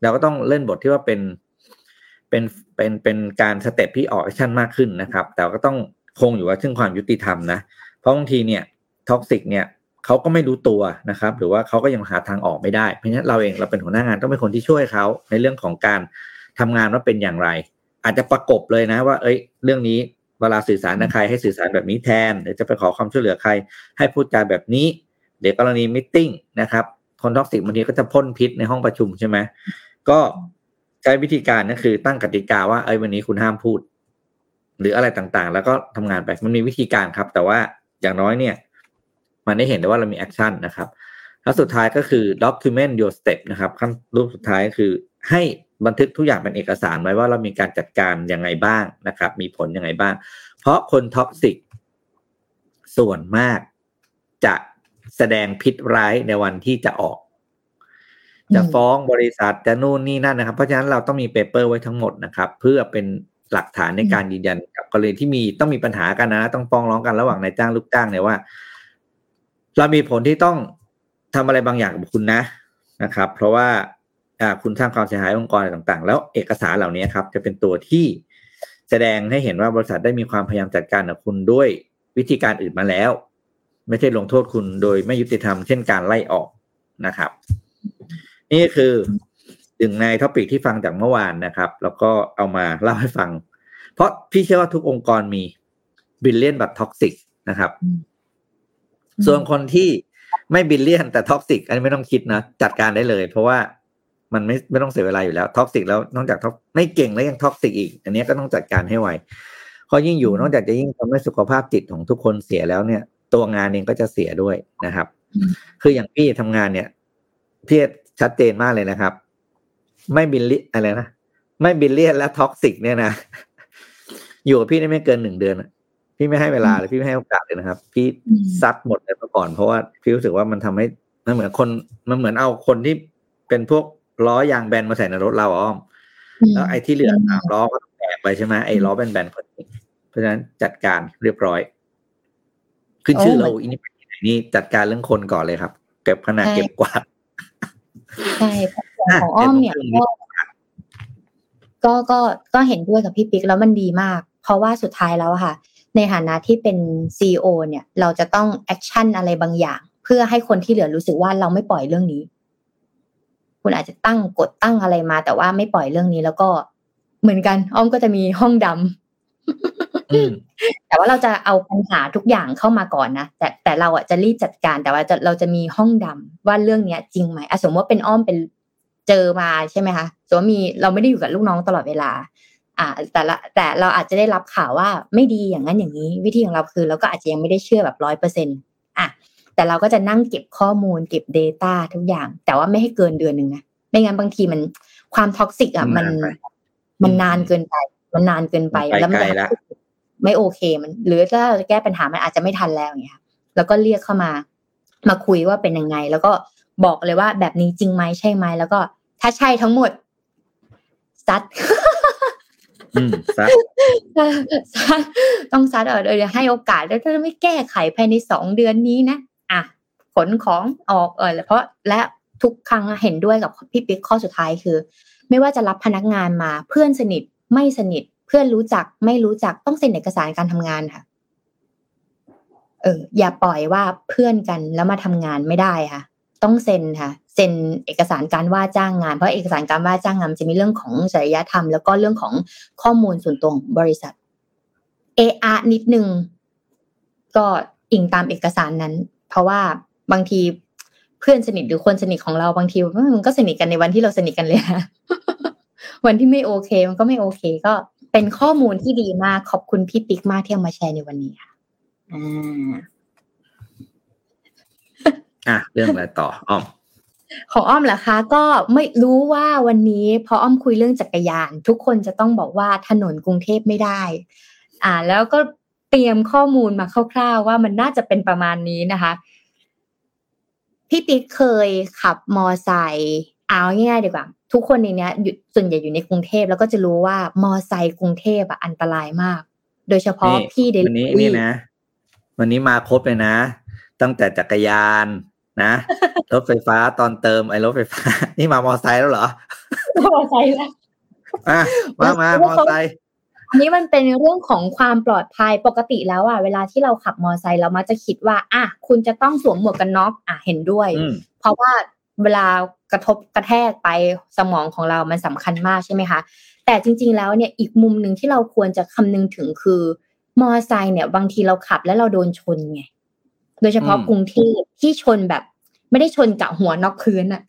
เราก็ต้องเล่นบทที่ว่าเป็นเป็นเป็นเป็นการ step ที่ออก action มากขึ้นนะครับ แต่ก็ต้อง คงอยู่ว่าซึ่งความยุติธรรมนะ เพราะบางทีเนี่ย toxic เนี่ยเขาก็ไม่รู้ตัวนะครับ หรือว่าเขาก็ยังหาทางออกไม่ได้ เพราะฉะนั้นเราเองเราเป็นหัวหน้างานต้องเป็นคนที่ช่วยเขาในเรื่องของการทำงานว่าเป็นอย่างไร อาจจะประกบเลยนะว่า เอ้ย เรื่องนี้เวลาสื่อสารกับใครให้สื่อสารแบบนี้แทน หรือจะไปขอความช่วยเหลือใคร ให้พูดจาแบบนี้เดี๋ยวกรณี meeting นะครับคน toxic บางทีก็จะพ่นพิษในห้องประชุมใช่ไหมก็ใช้วิธีการก็คือตั้งกติกาว่าเอ้ยวันนี้คุณห้ามพูด หรืออะไรต่างๆ แล้วก็ทำงานไปมันมีวิธีการครับ แต่ว่าอย่างน้อยเนี่ย มันได้เห็นได้ว่าเรามี action นะครับแล้วสุดท้ายก็คือ document your step นะครับขั้นรูปสุดท้ายคือให้บันทึกทุกอย่างเป็นเอกสารไว้ว่าเรามีการจัดการยังไงบ้างนะครับ มีผลยังไงบ้าง เพราะคน toxic ส่วนมากจะแสดงพิษร้ายในวันที่จะออก จะฟ้องบริษัทจะนู่นนี่นั่นนะครับ เพราะฉะนั้นเราต้องมี paper ไว้ทั้งหมดนะครับ เพื่อเป็น หลักฐานในการยืนยันกับกรณีที่มีต้องมีปัญหากันนะ ต้องฟ้องร้องกันระหว่างนายจ้างลูกจ้างเนี่ยว่า เรามีผลที่ต้องทำอะไรบางอย่างกับคุณนะนะครับ เพราะว่าคุณสร้างความเสียหายองค์กรอะไรต่างๆ แล้วเอกสารเหล่านี้ครับ จะเป็นตัวที่แสดงให้เห็นว่าบริษัทได้มีความพยายามจัดการกับคุณด้วยวิธีการอื่นมาแล้ว ไม่ใช่ลงโทษคุณโดยไม่ยุติธรรมเช่นการไล่ออกนะครับ นี่คือ หนึ่งใน topic ที่ฟังจากเมื่อวานนะครับ แล้วก็เอามาเล่าให้ฟัง เพราะพี่เชื่อว่าทุกองค์กรมี brilliant but toxicนะครับ ส่วนคนที่ไม่ brilliant แต่ toxic อันนี้ไม่ต้องคิดนะ จัดการได้เลย เพราะว่ามันไม่ไม่ต้องเสียเวลาอยู่แล้ว toxic แล้วนอกจากท็อกไม่เก่งแล้วยัง toxic อีก อันนี้ก็ต้องจัดการให้ไวเพราะยิ่งอยู่นอกจากจะยิ่งทำให้สุขภาพจิตของทุกคนเสียแล้วเนี่ย ตัวงานเองก็จะเสียด้วยนะครับ คืออย่างพี่ทำงานเนี่ยพี่ชัดเจนมากเลยนะครับ ไม่บิลลี่อะไรนะไม่ brilliant และ toxic เนี่ยนะอยู่กับพี่ได้ไม่เกินหนึ่งเดือนพี่ไม่ให้เวลาเลยพี่ไม่ให้โอกาสเลยนะครับ พี่ซัดหมดเลยมาก่อน เพราะว่าพี่รู้สึกว่ามันทำให้มันเหมือนคนมันเหมือนเอาคนที่เป็นพวกล้อยางแบนมาใส่ในรถเราอ้อม แล้วไอ้ที่เหลือสามล้อก็แตกไปใช่ไหมไอ้ล้อแบนๆคนนี้เพราะฉะนั้นจัดการเรียบร้อย ขึ้นชื่อเราอินี่นี่จัดการเรื่องคนก่อนเลยครับ เก็บขนาดเก็บกวาดใช่ ของอ้อมเนี่ยก็ก็ก็เห็นด้วยกับพี่ปิ๊กแล้วมันดีมาก เพราะว่าสุดท้ายแล้วค่ะ ในฐานะที่เป็น CEO เนี่ย เราจะต้อง action อะไรบางอย่าง เพื่อให้คนที่เหลือรู้สึกว่าเราไม่ปล่อยเรื่องนี้ คุณอาจจะตั้งกฎตั้งอะไรมา แต่ว่าไม่ปล่อยเรื่องนี้แล้วก็เหมือนกัน อ้อมก็จะมีห้องดำแต่ว่าเราจะเอาปัญหาทุกอย่างเข้ามาก่อนนะแต่แต่เราอะจะรีบจัดการแต่ว่าจะเราจะมีห้องดำว่าเรื่องเนี้ยจริงไหมสมมติว่าเป็นอ้อมเป็น เจอมาใช่ไหมคะสมมติมีเราไม่ได้อยู่กับลูกน้องตลอดเวลา อ่า แต่ละแต่เราอาจจะได้รับข่าวว่าไม่ดีอย่างนั้นอย่างนี้ วิธีของเราคือเราก็อาจจะยังไม่ได้เชื่อแบบร้อยเปอร์เซ็นต์อะแต่เราก็จะนั่งเก็บข้อมูลเก็บ Data ทุกอย่าง แต่ว่าไม่ให้เกินเดือนหนึ่งนะไม่งั้นบางทีมันความท็อกซิกอะมันมันนานเกินไป มันนานเกินไปแล้วมันไม่โอเคมัน หรือถ้าจะแก้ปัญหามันอาจจะไม่ทันแล้วอย่างเงี้ยแล้วก็เรียกเข้ามา มาคุยว่าเป็นยังไง แล้วก็บอกเลยว่าแบบนี้จริงไหมใช่ไหมแล้วก็ ถ้าใช่ทั้งหมดซัดซัดต้องซัดเออเดี๋ยวให้โอกาสแล้วถ้าไม่แก้ไขภายในสองเดือนนี้นะอะขนของออกเออเพราะและทุกครั้งเห็นด้วยกับพี่ปิ๊กข้อสุดท้ายคือ ไม่ว่าจะรับพนักงานมาเพื่อนสนิทไม่สนิท เพื่อนรู้จักไม่รู้จักต้องเซ็นเอกสารการทำงานค่ะ เอออย่าปล่อยว่าเพื่อนกันแล้วมาทำงานไม่ได้ค่ะ ต้องเซ็นค่ะ เซ็นเอกสารการว่าจ้างงาน เพราะเอกสารการว่าจ้างงานจะมีเรื่องของจริยธรรม แล้วก็เรื่องของข้อมูลส่วนตัวของบริษัทเออานิดนึงก็อิงตามเอกสารนั้น เพราะว่าบางทีเพื่อนสนิทหรือคนสนิทของเราบางทีมันก็สนิทกันในวันที่เราสนิทกันเลยวันที่ไม่โอเค มันก็ไม่โอเค ก็เป็นข้อมูลที่ดีมากขอบคุณพี่ปิ๊กมากที่เอามาแชร์ในวันนี้ค่ะอ่าอะเรื่องอะไรต่ออ้อม ของอ้อมเหรอคะ ก็ไม่รู้ว่าวันนี้พออ้อมคุยเรื่องจักรยาน ทุกคนจะต้องบอกว่าถนนกรุงเทพไม่ได้ อ่า แล้วก็เตรียมข้อมูลมาคร่าวๆ ว่ามันน่าจะเป็นประมาณนี้นะคะพี่ปิ๊กเคยขับมอไซค์เอาง่ายๆดีกว่า ทุกคนในนี้อยู่ส่วนใหญ่อยู่ในกรุงเทพแล้วก็จะรู้ว่ามอไซค์กรุงเทพอะอันตรายมาก โดยเฉพาะพี่เดลิวันนี้นี่นะ วันนี้มาครบเลยนะ ตั้งแต่จักรยาน นะรถไฟฟ้าตอนเติมไอ้รถไฟฟ้า นี่มามอไซค์แล้วเหรอมอไซค์แล้วอะมามามอไซค์อันนี้มันเป็นเรื่องของความปลอดภัยปกติแล้วอะเวลาที่เราขับมอไซค์เรามักจะคิดว่า อะคุณจะต้องสวมหมวกกันน็อกอะเห็นด้วย เพราะว่าเวลากระทบกระแทกไปสมองของเรามันสำคัญมากใช่ไหมคะ แต่จริง ๆ แล้วเนี่ยอีกมุมหนึ่งที่เราควรจะคำนึงถึงคือมอไซค์เนี่ย บางทีเราขับแล้วเราโดนชนไง โดยเฉพาะกรุงเทพที่ชนแบบ ไม่ได้ชนกับหัวนอกพื้นอะ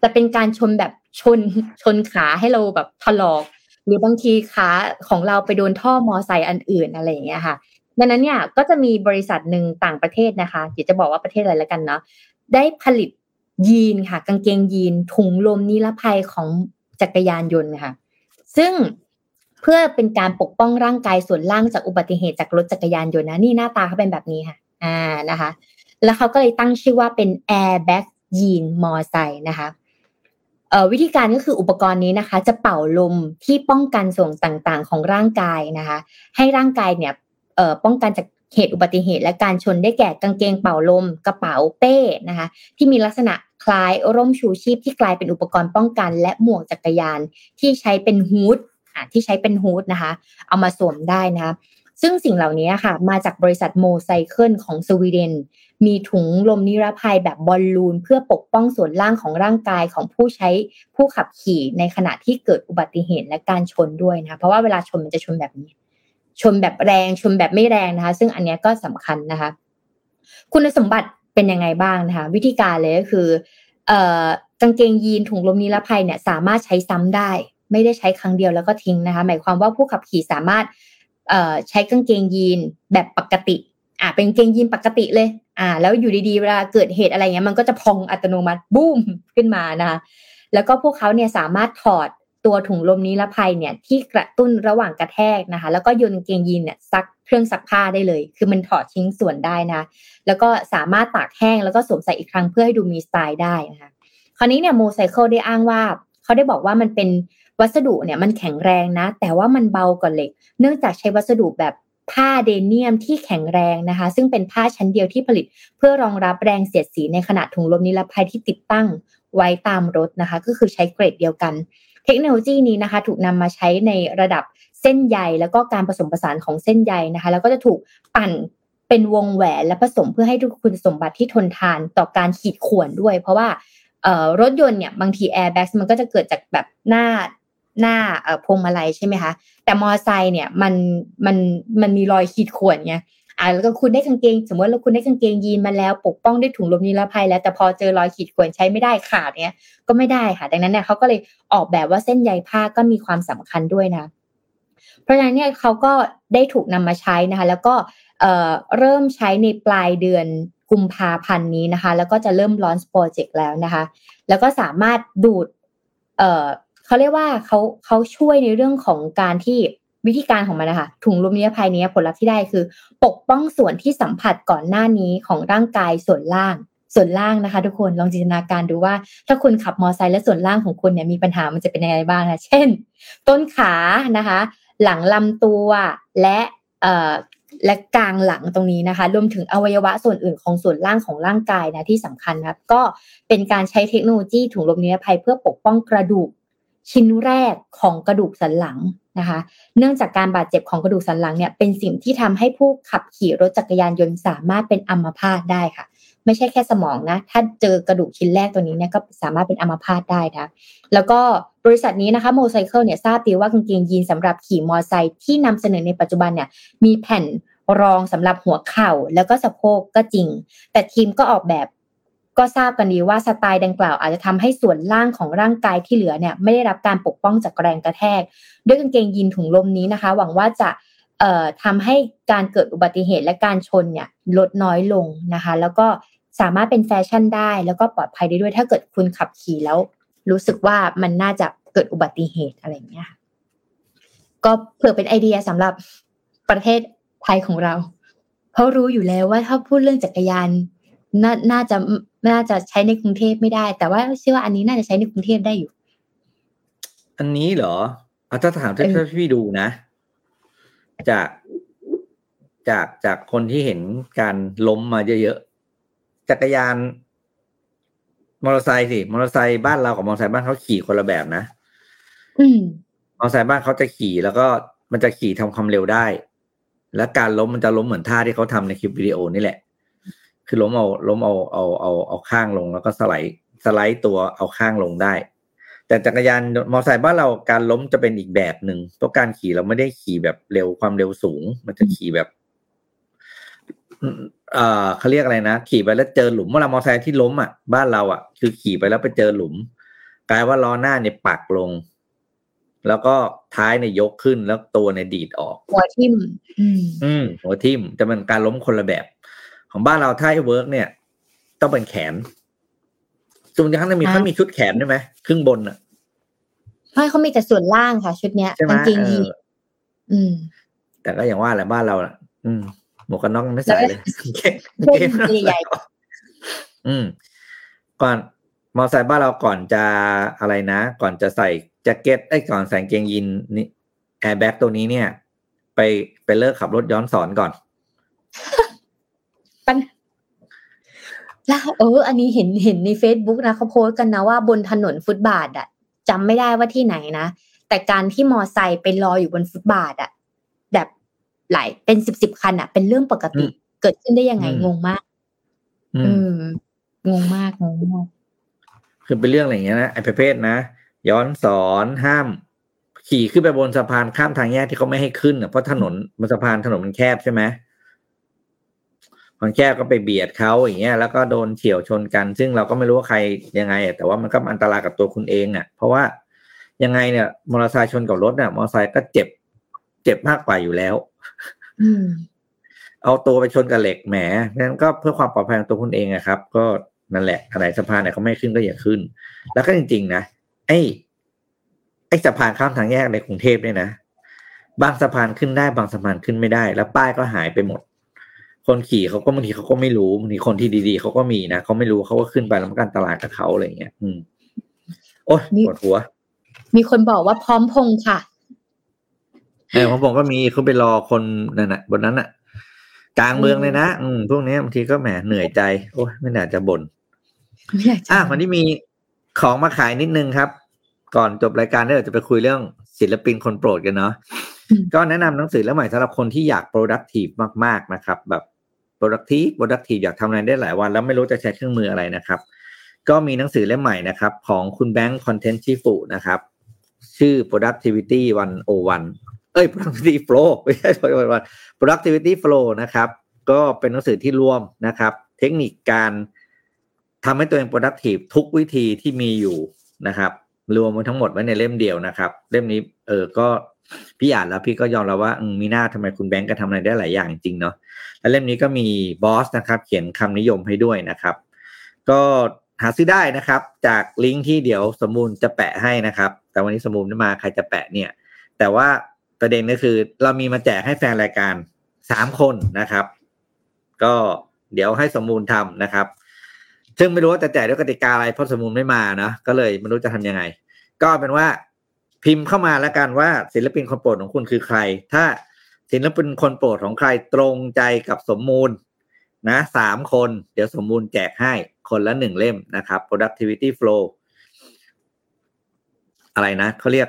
แต่เป็นการชนแบบชนชนขาให้เราแบบถลอก หรือบางทีขาของเราไปโดนท่อมอไซค์อันอื่นอะไรอย่างเงี้ยค่ะ ดังนั้นเนี่ยก็จะมีบริษัทหนึ่งต่างประเทศนะคะเดี๋ยวจะบอกว่าประเทศอะไรแล้วกันเนาะได้ผลิตยีนค่ะ กางเกงยีนถุงลมนิรภัยของจักรยานยนต์ค่ะ ซึ่งเพื่อเป็นการปกป้องร่างกายส่วนล่างจากอุบัติเหตุจากรถจักรยานยนต์นะนี่หน้าตาเขาเป็นแบบนี้ค่ะ อ่านะคะ แล้วเขาก็เลยตั้งชื่อว่าเป็น airbag ยีนมอไซค์นะคะวิธีการก็คืออุปกรณ์นี้นะคะ จะเป่าลมที่ป้องกันส่วนต่างๆ ของร่างกายนะคะ ให้ร่างกายเนี่ยป้องกันจากเหตุอุบัติเหตุและการชนได้แก่กางเกงเป่าลม กระเป๋าเป้นะคะ ที่มีลักษณะคล้ายร่มชูชีพที่กลายเป็นอุปกรณ์ป้องกัน และหมวกจักรยานที่ใช้เป็นฮูดที่ใช้เป็นฮูดนะคะ เอามาสวมได้นะ ซึ่งสิ่งเหล่านี้ค่ะ มาจากบริษัทโมไซเคิลของสวีเดน มีถุงลมนิรภัยแบบบอลลูน เพื่อปกป้องส่วนล่างของร่างกายของผู้ใช้ผู้ขับขี่ในขณะที่เกิดอุบัติเหตุและการชนด้วยนะคะเพราะว่าเวลาชนมันจะชนแบบนี้ ชนแบบแรงชนแบบไม่แรงนะคะ ซึ่งอันนี้ก็สำคัญนะคะ คุณสมบัติเป็นยังไงบ้างนะคะ วิธีการเลยก็คือเอ่อกางเกงยีนถุงลมนิรภัยเนี่ยสามารถใช้ซ้ำได้ ไม่ได้ใช้ครั้งเดียวแล้วก็ทิ้งนะคะ หมายความว่าผู้ขับขี่สามารถ ใช้กางเกงยีนแบบปกติอ่าเป็นเกงยีนปกติเลย อ่า แล้วอยู่ดีๆเวลาเกิดเหตุอะไรเงี้ยมันก็จะพองอัตโนมัติบูมขึ้นมานะคะแล้วก็พวกเขาเนี่ยสามารถถอดตัวถุงลมนิรภัยเนี่ยที่กระตุ้นระหว่างกระแทกนะคะ แล้วก็โยนเกงยีนเนี่ยซักเครื่องซักผ้าได้เลย คือมันถอดชิ้นส่วนได้นะแล้วก็สามารถตากแห้งแล้วก็สวมใส่อีกครั้งเพื่อให้ดูมีสไตล์ได้นะคะคราวนี้เนี่ยโมไซเคิลได้อ้างว่า เขาได้บอกว่ามันเป็น วัสดุเนี่ยมันแข็งแรงนะ แต่ว่ามันเบากว่าเหล็ก เนื่องจากใช้วัสดุแบบผ้าเดเนียมที่แข็งแรงนะคะ ซึ่งเป็นผ้าชั้นเดียวที่ผลิต เพื่อรองรับแรงเสียดสีในขณะถุงลมนิรภัยที่ติดตั้งไว้ตามรถนะคะ ก็คือใช้เกรดเดียวกัน เทคโนโลยีนี้นะคะ ถูกนำมาใช้ในระดับเส้นใยแล้วก็การผสมผสานของเส้นใยนะคะ แล้วก็จะถูกปั่นเป็นวงแหวนและผสมเพื่อให้ทุกคุณสมบัติที่ทนทานต่อการขีดข่วนด้วย เพราะว่ารถยนต์เนี่ยบางทีแอร์แบ็กมันก็จะเกิดจากแบบหน้า หน้าพวงมาลัยใช่ไหมคะ แต่มอไซค์เนี่ยมันมันมันมีรอยขีดข่วนไงอ่าแล้วก็คุณได้กางเกง สมมติว่าคุณได้กางเกงยีนมาแล้ว ปกป้องด้วยถุงลมนิรภัยแล้วแต่พอเจอรอยขีดข่วนใช้ไม่ได้ขาดเนี้ยก็ไม่ได้ค่ะ ดังนั้นเนี่ยเขาก็เลยออกแบบว่าเส้นใยผ้าก็มีความสำคัญด้วยนะ เพราะฉะนั้นเนี่ยเขาก็ได้ถูกนำมาใช้นะคะ แล้วก็เอ่อเริ่มใช้ในปลายเดือนกุมภาพันธ์นี้นะคะ แล้วก็จะเริ่มลอนสโปรเจกต์แล้วนะคะ แล้วก็สามารถดูด เขาเรียกว่าเขาเขาช่วยในเรื่องของการที่วิธีการของมันนะคะถุงลมนิรภัยนี้ผลลัพธ์ที่ได้คือ ปกป้องส่วนที่สัมผัสก่อนหน้านี้ของร่างกายส่วนล่าง ส่วนล่างนะคะ ทุกคนลองจินตนาการดูว่า ถ้าคุณขับมอเตอร์ไซค์และส่วนล่างของคุณเนี่ยมีปัญหามันจะเป็นยังไงบ้างนะเช่น ต้นขานะคะ หลังลำตัวและเอ่อและกลางหลังตรงนี้นะคะ รวมถึงอวัยวะส่วนอื่นของส่วนล่างของร่างกายนะที่สำคัญครับก็เป็นการใช้เทคโนโลยีถุงลมนิรภัยเพื่อปกป้องกระดูก ชิ้นแรกของกระดูกสันหลังนะคะ เนื่องจากการบาดเจ็บของกระดูกสันหลังเนี่ยเป็นสิ่งที่ทำให้ผู้ขับขี่รถจักรยานยนต์สามารถเป็นอัมพาตได้ค่ะ ไม่ใช่แค่สมองนะ ถ้าเจอกระดูกชิ้นแรกตัวนี้เนี่ยก็สามารถเป็นอัมพาตได้นะ แล้วก็บริษัทนี้นะคะโมไซเคิลเนี่ยทราบดีว่ากางเกงยีนสำหรับขี่มอไซค์ที่นำเสนอในปัจจุบันเนี่ยมีแผ่นรองสำหรับหัวเข่าแล้วก็สะโพกก็จริง แต่ทีมก็ออกแบบ ก็ทราบกันดีว่าสไตล์ดังกล่าวอาจจะทำให้ส่วนล่างของร่างกายที่เหลือเนี่ยไม่ได้รับการปกป้องจากแรงกระแทก ด้วยกางเกงยีนถุงลมนี้นะคะ หวังว่าจะทำให้การเกิดอุบัติเหตุและการชนเนี่ยลดน้อยลงนะคะ แล้วก็สามารถเป็นแฟชั่นได้ แล้วก็ปลอดภัยได้ด้วยถ้าเกิดคุณขับขี่แล้ว รู้สึกว่ามันน่าจะเกิดอุบัติเหตุอะไรเงี้ยก็เผื่อเป็นไอเดียสำหรับประเทศไทยของเรา เพราะรู้อยู่แล้วว่าถ้าพูดเรื่องจักรยาน น่าน่าจะน่าจะใช้ในกรุงเทพไม่ได้ แต่ว่าเชื่อว่าอันนี้น่าจะใช้ในกรุงเทพได้อยู่ อันนี้เหรอเอาถ้าถามถ้าพี่ดูนะ จากจากจากคนที่เห็นการล้มมาเยอะๆจักรยานมอเตอร์ไซค์สิมอเตอร์ไซค์บ้านเรากับมอเตอร์ไซค์บ้านเขาขี่คนละแบบนะอืมมอเตอร์ไซค์บ้านเขาจะขี่แล้วก็มันจะขี่ทำความเร็วได้ และการล้มมันจะล้มเหมือนท่าที่เขาทำในคลิปวิดีโอนี่แหละ คือล้มเอาล้มเอาเอาเอาเอาข้างลงแล้วก็สไลด์สไลด์ตัวเอาข้างลงได้ แต่จักรยานมอเตอร์ไซค์บ้านเราการล้มจะเป็นอีกแบบหนึ่งเพราะการขี่เราไม่ได้ขี่แบบเร็วความเร็วสูง มันจะขี่แบบเอ่อเขาเรียกอะไรนะขี่ไปแล้วเจอหลุมเมื่อเรามอเตอร์ไซค์ที่ล้มอะบ้านเราอะ คือขี่ไปแล้วไปเจอหลุม กลายว่าล้อหน้าเนี่ยปักลง แล้วก็ท้ายเนี่ยยกขึ้นแล้วตัวเนี่ยดีดออก หัวทิ่ม อืมอืมหัวทิ่มจะเป็นการล้มคนละแบบ ของบ้านเราถ้าให้เวิร์กเนี่ย ต้องเป็นแขนจุงจังจะมีเขามีชุดแขนได้ไหมครึ่งบนอะไม่เขามีแต่ส่วนล่างค่ะ ชุดเนี้ยกางเกงยีนอืม แต่ก็อย่างว่าแหละบ้านเราอะ อืมหมวกกันน็อกไม่ใส่เลยเก่งเก่งใหญ่อืม ก่อนมอไซค์บ้านเราก่อนจะอะไรนะ ก่อนจะใส่แจ็คเก็ตไอ้ก่อนใส่เกงยีนนี่แอร์แบ็กตัวนี้เนี่ย ไปไปเลิกขับรถย้อนสอนก่อน ปัญแล้วเออ อันนี้เห็นเห็นใน Facebook นะเขาโพสต์กันนะว่าบนถนนฟุตบาทอะจำไม่ได้ว่าที่ไหนนะแต่การที่มอไซค์ไปรออยู่บนฟุตบาทอะแบบหลายเป็นสิบสิบคันอะเป็นเรื่องปกติ เกิดขึ้นได้ยังไงงงมาก อืมงงมากงงมากคือเป็นเรื่องอะไรอย่างเงี้ยนะไอ้ประเภทนะย้อนสอนห้าม ขี่ขึ้นไปบนสะพานข้ามทางแยกที่เขาไม่ให้ขึ้นอะเพราะถนนบนสะพานถนนมันแคบใช่ไหม คนแค่ก็ไปเบียดเขาอย่างเงี้ยแล้วก็โดนเฉียวชนกัน ซึ่งเราก็ไม่รู้ว่าใครยังไง แต่ว่ามันก็อันตรายกับตัวคุณเองอะ เพราะว่ายังไงเนี่ยมอเตอร์ไซค์ชนกับรถเนี่ยมอเตอร์ไซค์ก็เจ็บ เจ็บมากกว่าอยู่แล้วเอาตัวไปชนกับเหล็กแหมนั้นก็เพื่อความปลอดภัยของตัวคุณเองอะครับ ก็นั่นแหละอะไรสะพานไหนเขาไม่ขึ้นก็อย่าขึ้น แล้วก็จริงๆนะไอ้ไอ้สะพานข้ามทางแยกในกรุงเทพเนี่ยนะบางสะพานขึ้นได้บางสะพานขึ้นไม่ได้ แล้วป้ายก็หายไปหมด คนขี่เขาก็บางทีเขาก็ไม่รู้บางทีคนที่ดีๆเขาก็มีนะเขาไม่รู้เขาก็ขึ้นไปแล้วมันก็อันตรายกับเขาอะไรเงี้ยอืม โอ้ยปวดหัว มีคนบอกว่าพร้อมพงษ์ค่ะเออผมบอกก็มีเขาไปรอคนนั่นน่ะ บนนั้นน่ะ กลางเมืองเลยนะอืมพวกนี้บางทีก็แหมเหนื่อยใจ โอ้ยไม่น่าจะบ่นไม่อยากจะอะวันนี้มีของมาขายนิดนึงครับ ก่อนจบรายการเดี๋ยวจะไปคุยเรื่องศิลปินคนโปรดกันเนาะก็แนะนำหนังสือเล่มใหม่สำหรับคนที่อยาก productive มาก ๆ นะครับ แบบ productive productive อยากทำอะไรได้หลายวัน แล้วไม่รู้จะใช้เครื่องมืออะไรนะครับ ก็มีหนังสือเล่มใหม่นะครับ ของคุณแบงค์คอนเทนต์ชิฟุนะครับ ชื่อ productivity 101เอ้ย productivity flow ไม่ใช่ productivity flow นะครับ ก็เป็นหนังสือที่รวมนะครับ เทคนิคการทำให้ตัวเอง productive ทุกวิธีที่มีอยู่นะครับ รวมมาทั้งหมดไว้ในเล่มเดียวนะครับ เล่มนี้เออก็ พี่อ่านแล้วพี่ก็ยอมรับว่ามีหน้าทำไมคุณแบงก์ก็ทำอะไรได้หลายอย่างจริงเนาะและเล่มนี้ก็มีบอสนะครับ เขียนคำนิยมให้ด้วยนะครับ ก็หาซื้อได้นะครับ จากลิงก์ที่เดี๋ยวสมมูลจะแปะให้นะครับ แต่วันนี้สมมูลไม่มาใครจะแปะเนี่ย แต่ว่าประเด็นก็คือเรามีมาแจกให้แฟนรายการสามคนนะครับ ก็เดี๋ยวให้สมมูลทำนะครับ ซึ่งไม่รู้ว่าจะแจกด้วยกติกาอะไรเพราะสมมูลไม่มานะก็เลยไม่รู้จะทำยังไง ก็เป็นว่า พิมพ์เข้ามาแล้วกันว่าศิลปินคนโปรดของคุณคือใคร ถ้าศิลปินคนโปรดของใครตรงใจกับสมมูลนะสามคน เดี๋ยวสมมูลแจกให้คนละหนึ่งเล่มนะครับ productivity flow อะไรนะเขาเรียก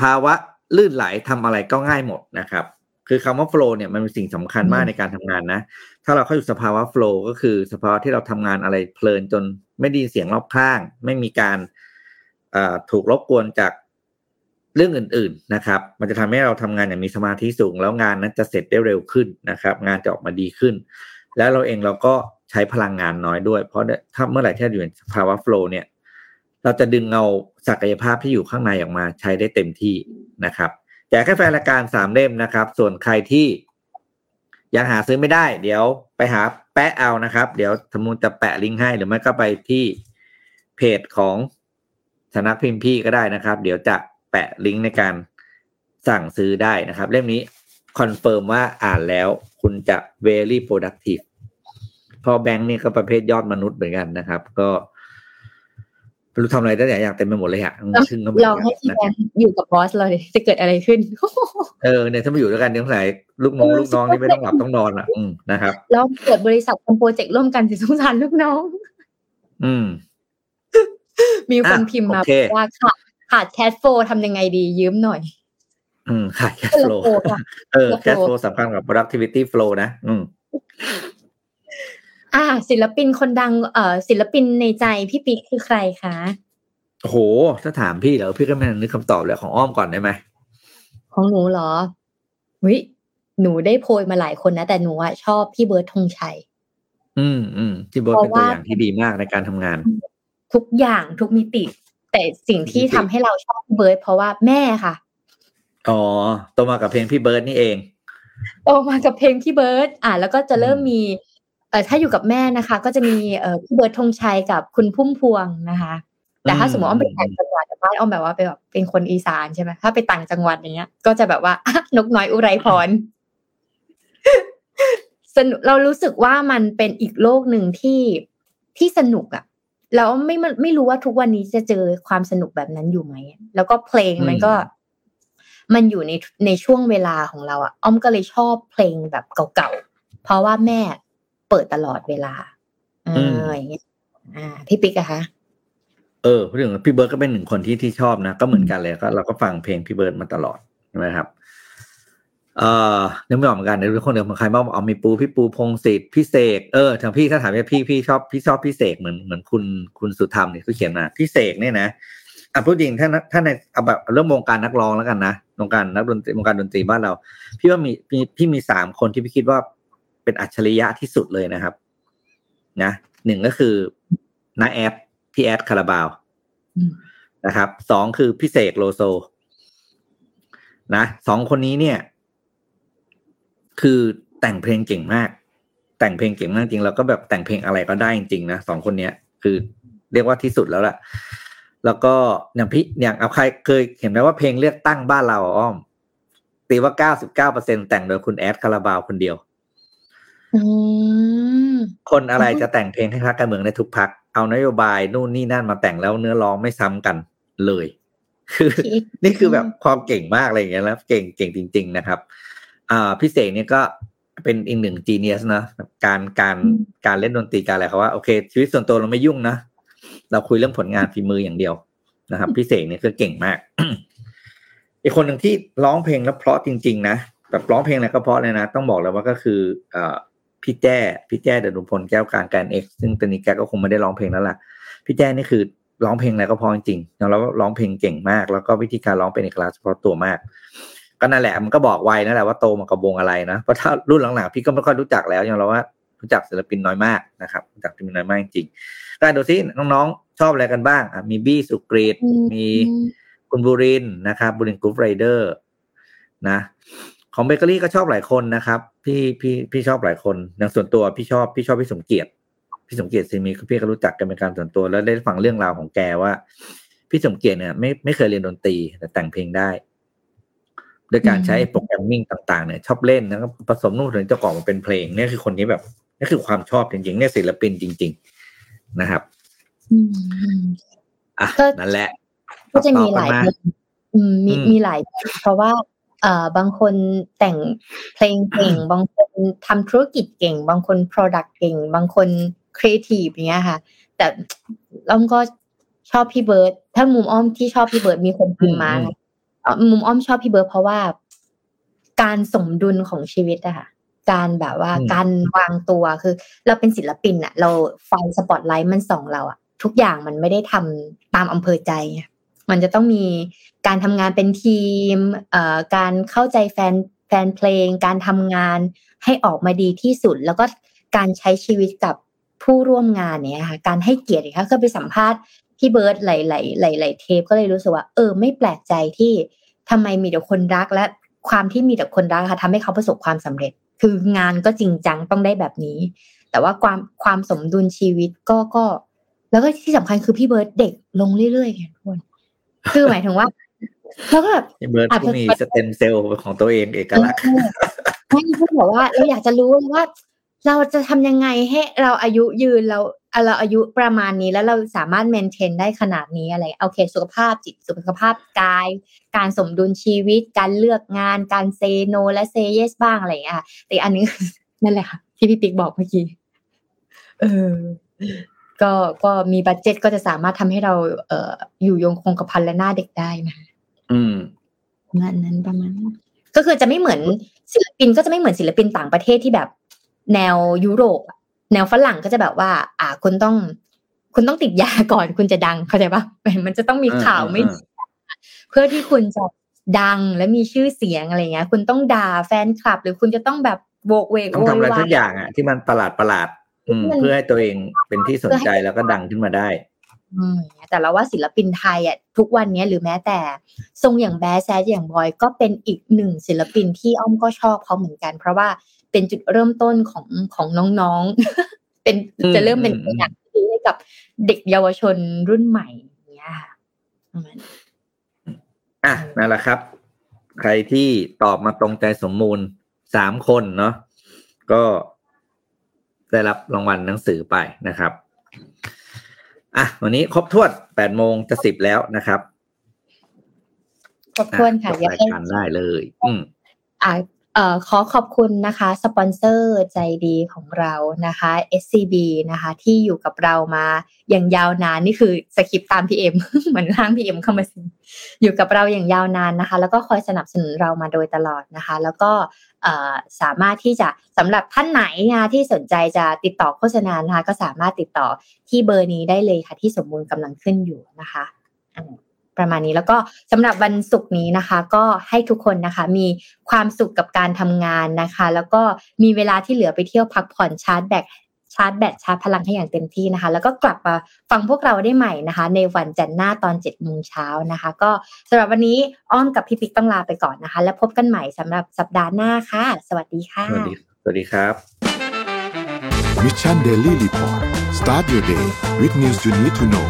ภาวะลื่นไหลทำอะไรก็ง่ายหมดนะครับ คือคำว่า flow เนี่ยมันเป็นสิ่งสำคัญมากในการทำงานนะ ถ้าเราเข้าอยู่สภาวะ flow ก็คือสภาวะที่เราทำงานอะไรเพลินจนไม่ไดีเสียงรอบข้าง ไม่มีการถูกรบกวนจาก เรื่องอื่นๆนะครับ มันจะทำให้เราทำงานอย่างมีสมาธิสูง แล้วงานนั้นจะเสร็จได้เร็วขึ้นนะครับ งานจะออกมาดีขึ้น แล้วเราเองเราก็ใช้พลังงานน้อยด้วย เพราะถ้าเมื่อไหร่ที่เราอยู่ในภาวะ flow เนี่ยเราจะดึงเอาศักยภาพที่อยู่ข้างในออกมาใช้ได้เต็มที่นะครับแจกแค่แฟนรายการสามเล่มนะครับ ส่วนใครที่ยังหาซื้อไม่ได้ เดี๋ยวไปหาแปะเอานะครับ เดี๋ยวสมมูลจะแปะลิงก์ให้หรือไม่ก็ไปที่เพจของสนักพิมพ์พี่ก็ได้นะครับ เดี๋ยวจะ แปะลิงก์ในการสั่งซื้อได้นะครับ เล่มนี้confirm ว่าอ่านแล้วคุณจะ very productive พี่แบงค์นี่ก็ประเภทยอดมนุษย์เหมือนกันนะครับ ก็ไม่รู้ทำอะไรได้หลายอย่างเต็มไปหมดเลยอะซึ่งก็ลองให้พี่แบงค์อยู่กับ boss เราเลยจะเกิดอะไรขึ้น เออเนี่ยถ้ามาอยู่ด้วยกันเดี๋ยวสายลูกน้องลูกน้องนี่ไม่ต้องหลับต้องนอนอะ อืมนะครับแล้วเกิดบริษัททำ project ร่วมกันสิสงสารลูกน้อง อืมมีคนพิมพ์มาโอเคว่าขาด ขาดแคทโฟทำยังไงดียืมหน่อย อืมขายแคชคนโฟละลโฟค่ะเออคนละแคชโฟลสำคัญกับ productivity flow นะ อืมอ่า ศิลปินคนดังเอ่อศิลปินในใจพี่ปิ๊กคือใครคะโอ้โห ถ้าถามพี่เหรอพี่ก็ไม่นึกคำตอบเลยของอ้อมก่อนได้ไหมของหนูเหรอวิหนูได้โพยมาหลายคนนะ แต่หนูอะชอบพี่เบิร์ดธงชัย อืมอืมที่เบิร์ดเพเป็นราะตัวว่าอย่างที่ดีมากในการทำงาน ทุกอย่างทุกมิติ แต่สิ่งที่มิติทำให้เราชอบพี่เบิร์ดเพราะว่าแม่ค่ะ อ๋อโตมากับเพลงพี่เบิร์ดนี่เองโตมากับเพลงพี่เบิร์ดอ่าแล้วก็จะเริ่มมีเอ่อถ้าอยู่กับแม่นะคะ ก็จะมีเอ่อพี่เบิร์ดธงชัยกับคุณพุ่มพวงนะคะ แต่ถ้าอืมสมมติว่าไปต่างจังหวัดแต่บ้านอ้อมแบบว่าเป็นแบบเป็นคนอีสานใช่ไหมถ้าไปต่างจังหวัดอย่างเงี้ย ก็จะแบบว่านกน้อยอุไรพรสนุกเรารู้สึกว่ามันเป็นอีกโลกหนึ่งที่ที่สนุกอะ แล้วไม่ไม่ไม่รู้ว่าทุกวันนี้จะเจอความสนุกแบบนั้นอยู่ไหม แล้วก็เพลงมันก็ มันอยู่ในในช่วงเวลาของเราอะอ้อมก็เลยชอบเพลงแบบเก่าๆ เพราะว่าแม่เปิดตลอดเวลาเออมอย่างเงี้ยอ่า พี่ปิ๊กอะคะเออพูดถึงพี่เบิร์ดก็เป็นหนึ่งคนที่ที่ชอบนะ ก็เหมือนกันเลยก็เราก็ฟังเพลงพี่เบิร์ดมาตลอดใช่ไหมครับ เอ่อนึกไม่ออกเหมือนกันในเรื่องคนเดียวของใครบ้างบอกเอามีปูพี่ปูพงศิษฐ์พี่เสกเออทางพี่ถ้าถามว่าพี่พี่ชอบพี่ชอบพี่เสกเหมือนเหมือนคุณคุณสุธรรมเนี่ยเขาเขียนมาพี่เสกเนี่ยนะอะพูดจริงถ้าถ้าในเอาแบบเรื่องวงการนักร้องแล้วกันนะวงการนักดนตรีวงการดนตรีบ้านเรา พี่ว่ามีมีพี่มีสามคนที่พี่คิดว่าเป็นอัจฉริยะที่สุดเลยนะครับ นะหนึ่งก็คือน้าแอดพี่แอดคาราบาวอืมนะครับสองคือพี่เสกโลโซ นะสองคนนี้เนี่ย คือแต่งเพลงเก่งมาก แต่งเพลงเก่งมากจริงแล้วก็แบบแต่งเพลงอะไรก็ได้จริงๆนะสองคนเนี้ย คือเรียกว่าที่สุดแล้วล่ะ แล้วก็อย่างพี่อย่างเอาใครเคยเห็นไหมว่าเพลงเลือกตั้งบ้านเราอ้อม ตีว่าเก้าสิบเก้าเปอร์เซ็นแต่งโดยคุณแอดคาราบาวคนเดียวอืมคนอะไรจะแต่งเพลงให้พรรคการเมืองได้ทุกพัก เอานโยบายนู่นนี่นั่นมาแต่งแล้วเนื้อร้องไม่ซ้ำกันเลย คือ นี่คือแบบความเก่งมากอะไรอย่างเงี้ยแล้วเก่งเก่งจริง ๆ นะครับ อ่าพี่เสกเนี่ยก็เป็นอีกหนึ่งจีเนียสนะการการการเล่นดนตรีการอะไรเขาว่าโอเค ชีวิตส่วนตัวเราไม่ยุ่งนะ เราคุยเรื่องผลงานฝีมืออย่างเดียวนะครับ พี่เสกเนี่ยก็เก่งมากอีกคนหนึ่งที่ร้องเพลงแล้วเพราะจริง ๆ นะแบบร้องเพลงอะไรก็เพราะเลยนะต้องบอกเลยว่าก็คือเอ่อพี่แจ้พี่แจ้เดนุพลแก้วการการเอ็กซ์ซึ่งตอนนี้แกก็คงไม่ได้ร้องเพลงแล้วล่ะพี่แจ้นี่คือร้องเพลงอะไรก็เพราะจริงๆแล้วร้องเพลงเก่งมาก แล้วก็วิธีการร้องเป็นเอกลักษณ์เฉพาะตัวมาก ก็นั่นแหละมันก็บอกไว้นั่นแหละว่าโตมากับวงอะไรนะเพราะถ้ารุ่นหลังๆพี่ก็ไม่ค่อยรู้จักแล้วอย่างเราว่ารู้จักศิลปินน้อยมากนะครับรู้จักศิลปินน้อยมากจริงๆก็ดูซิน้องๆ ชอบอะไรกันบ้างอะมีบี้สุกฤษฎิ์มีคุณบุรินทร์นะครับบุรินทร์ Groove Riders นะของเบเกอรี่ก็ชอบหลายคนนะครับ พี่พี่พี่ชอบหลายคนอย่างส่วนตัวพี่ชอบพี่ชอบพี่สมเกียรติพี่สมเกียรติ Zmyx พี่ก็รู้จักกันเป็นการส่วนตัวแล้วได้ฟังเรื่องราวของแกว่า พี่สมเกียรติเนี่ยไม่ไม่เคยเรียนดนตรีแต่แต่งเพลงได้ โดยการใช้โปรแกรมมิ่งต่างๆเนี่ยชอบเล่นแล้วก็ผสมนู่นถึงจะก่อมาเป็นเพลงเนี่ยคือคนนี้แบบนี่คือความชอบจริงๆเนี่ยศิลปินจริง ๆนะครับอืมอะก็นั่นแหละ ก็จะมีหลายต่อเพกันลงอืมมีอืมมีหลายเพลงเพราะว่าเอ่อบางคนแต่งเพลงเก่ง บางคนทำธุรกิจเก่ง บางคน product เก่ง บางคน creative อย่างเงี้ยค่ะ แต่อ้อมก็ชอบพี่เบิร์ดถ้ามุมอ้อมที่ชอบพี่เบิร์ดมีคนพิมพ์มานะเอ่อ มุมอ้อมชอบพี่เบิร์ดเพราะว่า การสมดุลของชีวิตอะค่ะการแบบว่าอืมการวางตัวคือ เราเป็นศิลปินอะเราไฟสปอตไลท์มันส่องเราอะทุกอย่างมันไม่ได้ทำตามอำเภอใจอะมันจะต้องมีการทำงานเป็นทีมเอ่อการเข้าใจแฟนแฟนเพลง การทำงานให้ออกมาดีที่สุด แล้วก็การใช้ชีวิตกับผู้ร่วมงานเนี่ยค่ะการให้เกียรติค่ะก็ไปสัมภาษณ์ พี่เบิร์ดหลายๆหลายๆเทปก็เลยรู้สึกว่า เออ ไม่แปลกใจที่ทำไมมีแต่คนรักและความที่มีแต่คนรักค่ะทำให้เขาประสบความสำเร็จ คืองานก็จริงจังต้องได้แบบนี้ แต่ว่าความความสมดุลชีวิตก็ก็ แล้วก็ที่สำคัญคือพี่เบิร์ดเด็กลงเรื่อยๆไงทุกคนคือหมายถึงว่าแล้วก็แบบพี่เบิร์ดอาจก็จะมีสเต็มเซลล์ของตัวเองเอกลักษณ์เออไม่พูดบอกว่าเราอยากจะรู้ว่า เราจะทำยังไงให้เราอายุยืนเราเราอายุประมาณนี้แล้วเราสามารถ maintain ได้ขนาดนี้อะไรโอเค สุขภาพจิตสุขภาพกาย การสมดุลชีวิต การเลือกงาน การ say no และ say yes บ้างอะไรอย่างเงี้ยค่ะแต่อีกอันนึงนั่นแหละค่ะที่พี่ปิ๊กบอกเมื่อกี้เออก็ก็มี budget ก็จะสามารถทำให้เราเอ่ออยู่ยงคงกระพันและหน้าเด็กได้นะอืมประมาณนั้นประมาณนั้นก็คือจะไม่เหมือนศิลปินก็จะไม่เหมือนศิลปินต่างประเทศที่แบบ แนวยุโรปอะแนวฝรั่งก็จะแบบว่า อ่าคุณต้อง คุณต้องติดยาก่อนคุณจะดังเข้าใจปะมันจะต้องมีข่าวอ่าไม่อ่าดีเพื่อที่คุณจะดังและมีชื่อเสียงอะไรเงี้ย คุณต้องด่าแฟนคลับ หรือคุณจะต้องแบบโวกเวกต้องโวทำอะไรยวาทุยกอย่างอะที่มันประหลาดประหลาดๆอืมมันเพื่อให้ตัวเองเป็นที่สนใจแล้วก็ดังขึ้นมาได้อืมแต่เราว่าศิลปินไทยอะทุกวันเนี้ยหรือแม้แต่ ทรงอย่างแบดแซดอย่างบอยก็เป็นอีกหนึ่งศิลปินที่อ้อมก็ชอบเขาเหมือนกัน เพราะว่า เป็นจุดเริ่มต้นของของน้องๆ เป็นอืมจะเริ่มเป็นอืมตัวอย่างที่ดีให้กับเด็กเยาวชนรุ่นใหม่อย่างเงี้ยค่ะประมาณนั้นอะนั่นแหละครับ ใครที่ตอบมาตรงใจสมมูลสามคนเนาะก็ได้รับรางวัลหนังสือไปนะครับอะวันนี้ครบถ้วนแปดโมงจะสิบแล้วนะครับขอบคุณค่ะอ่จบเดี๋ยวรายให้การได้เลย อืมอ่าเอ่อ ขอขอบคุณนะคะสปอนเซอร์ใจดีของเรานะคะ SCB นะคะที่อยู่กับเรามาอย่างยาวนานนี่คือสคริปต์ตามพี่เอ็มเหมือนร่างพี่เอ็มเข้ามาสิอยู่กับเราอย่างยาวนานนะคะ แล้วก็คอยสนับสนุนเรามาโดยตลอดนะคะ แล้วก็สามารถที่จะสำหรับท่านไหนนะที่สนใจจะติดต่อโฆษณานะคะก็สามารถติดต่อที่เบอร์นี้ได้เลยค่ะ ที่สมบูรณ์กำลังขึ้นอยู่นะคะ ประมาณนี้แล้วก็สำหรับวันศุกร์นี้นะคะ ก็ให้ทุกคนนะคะมีความสุขกับการทำงานนะคะ แล้วก็มีเวลาที่เหลือไปเที่ยวพักผ่อนชาร์จแบตชาร์จแบตชาร์จพลังให้อย่างเต็มที่นะคะ แล้วก็กลับมาฟังพวกเราได้ใหม่นะคะ ในวันจันทร์หน้าตอน7จ็ดโมงเช้านะคะ ก็สำหรับวันนี้อ้อมกับพี่ปิ๊กต้องลาไปก่อนนะคะ แล้วพบกันใหม่สำหรับสัปดาห์หน้าค่ะ สวัสดีค่ะสวัสดีสวัสดีครับ Mission Daily Report start your day with news you need to know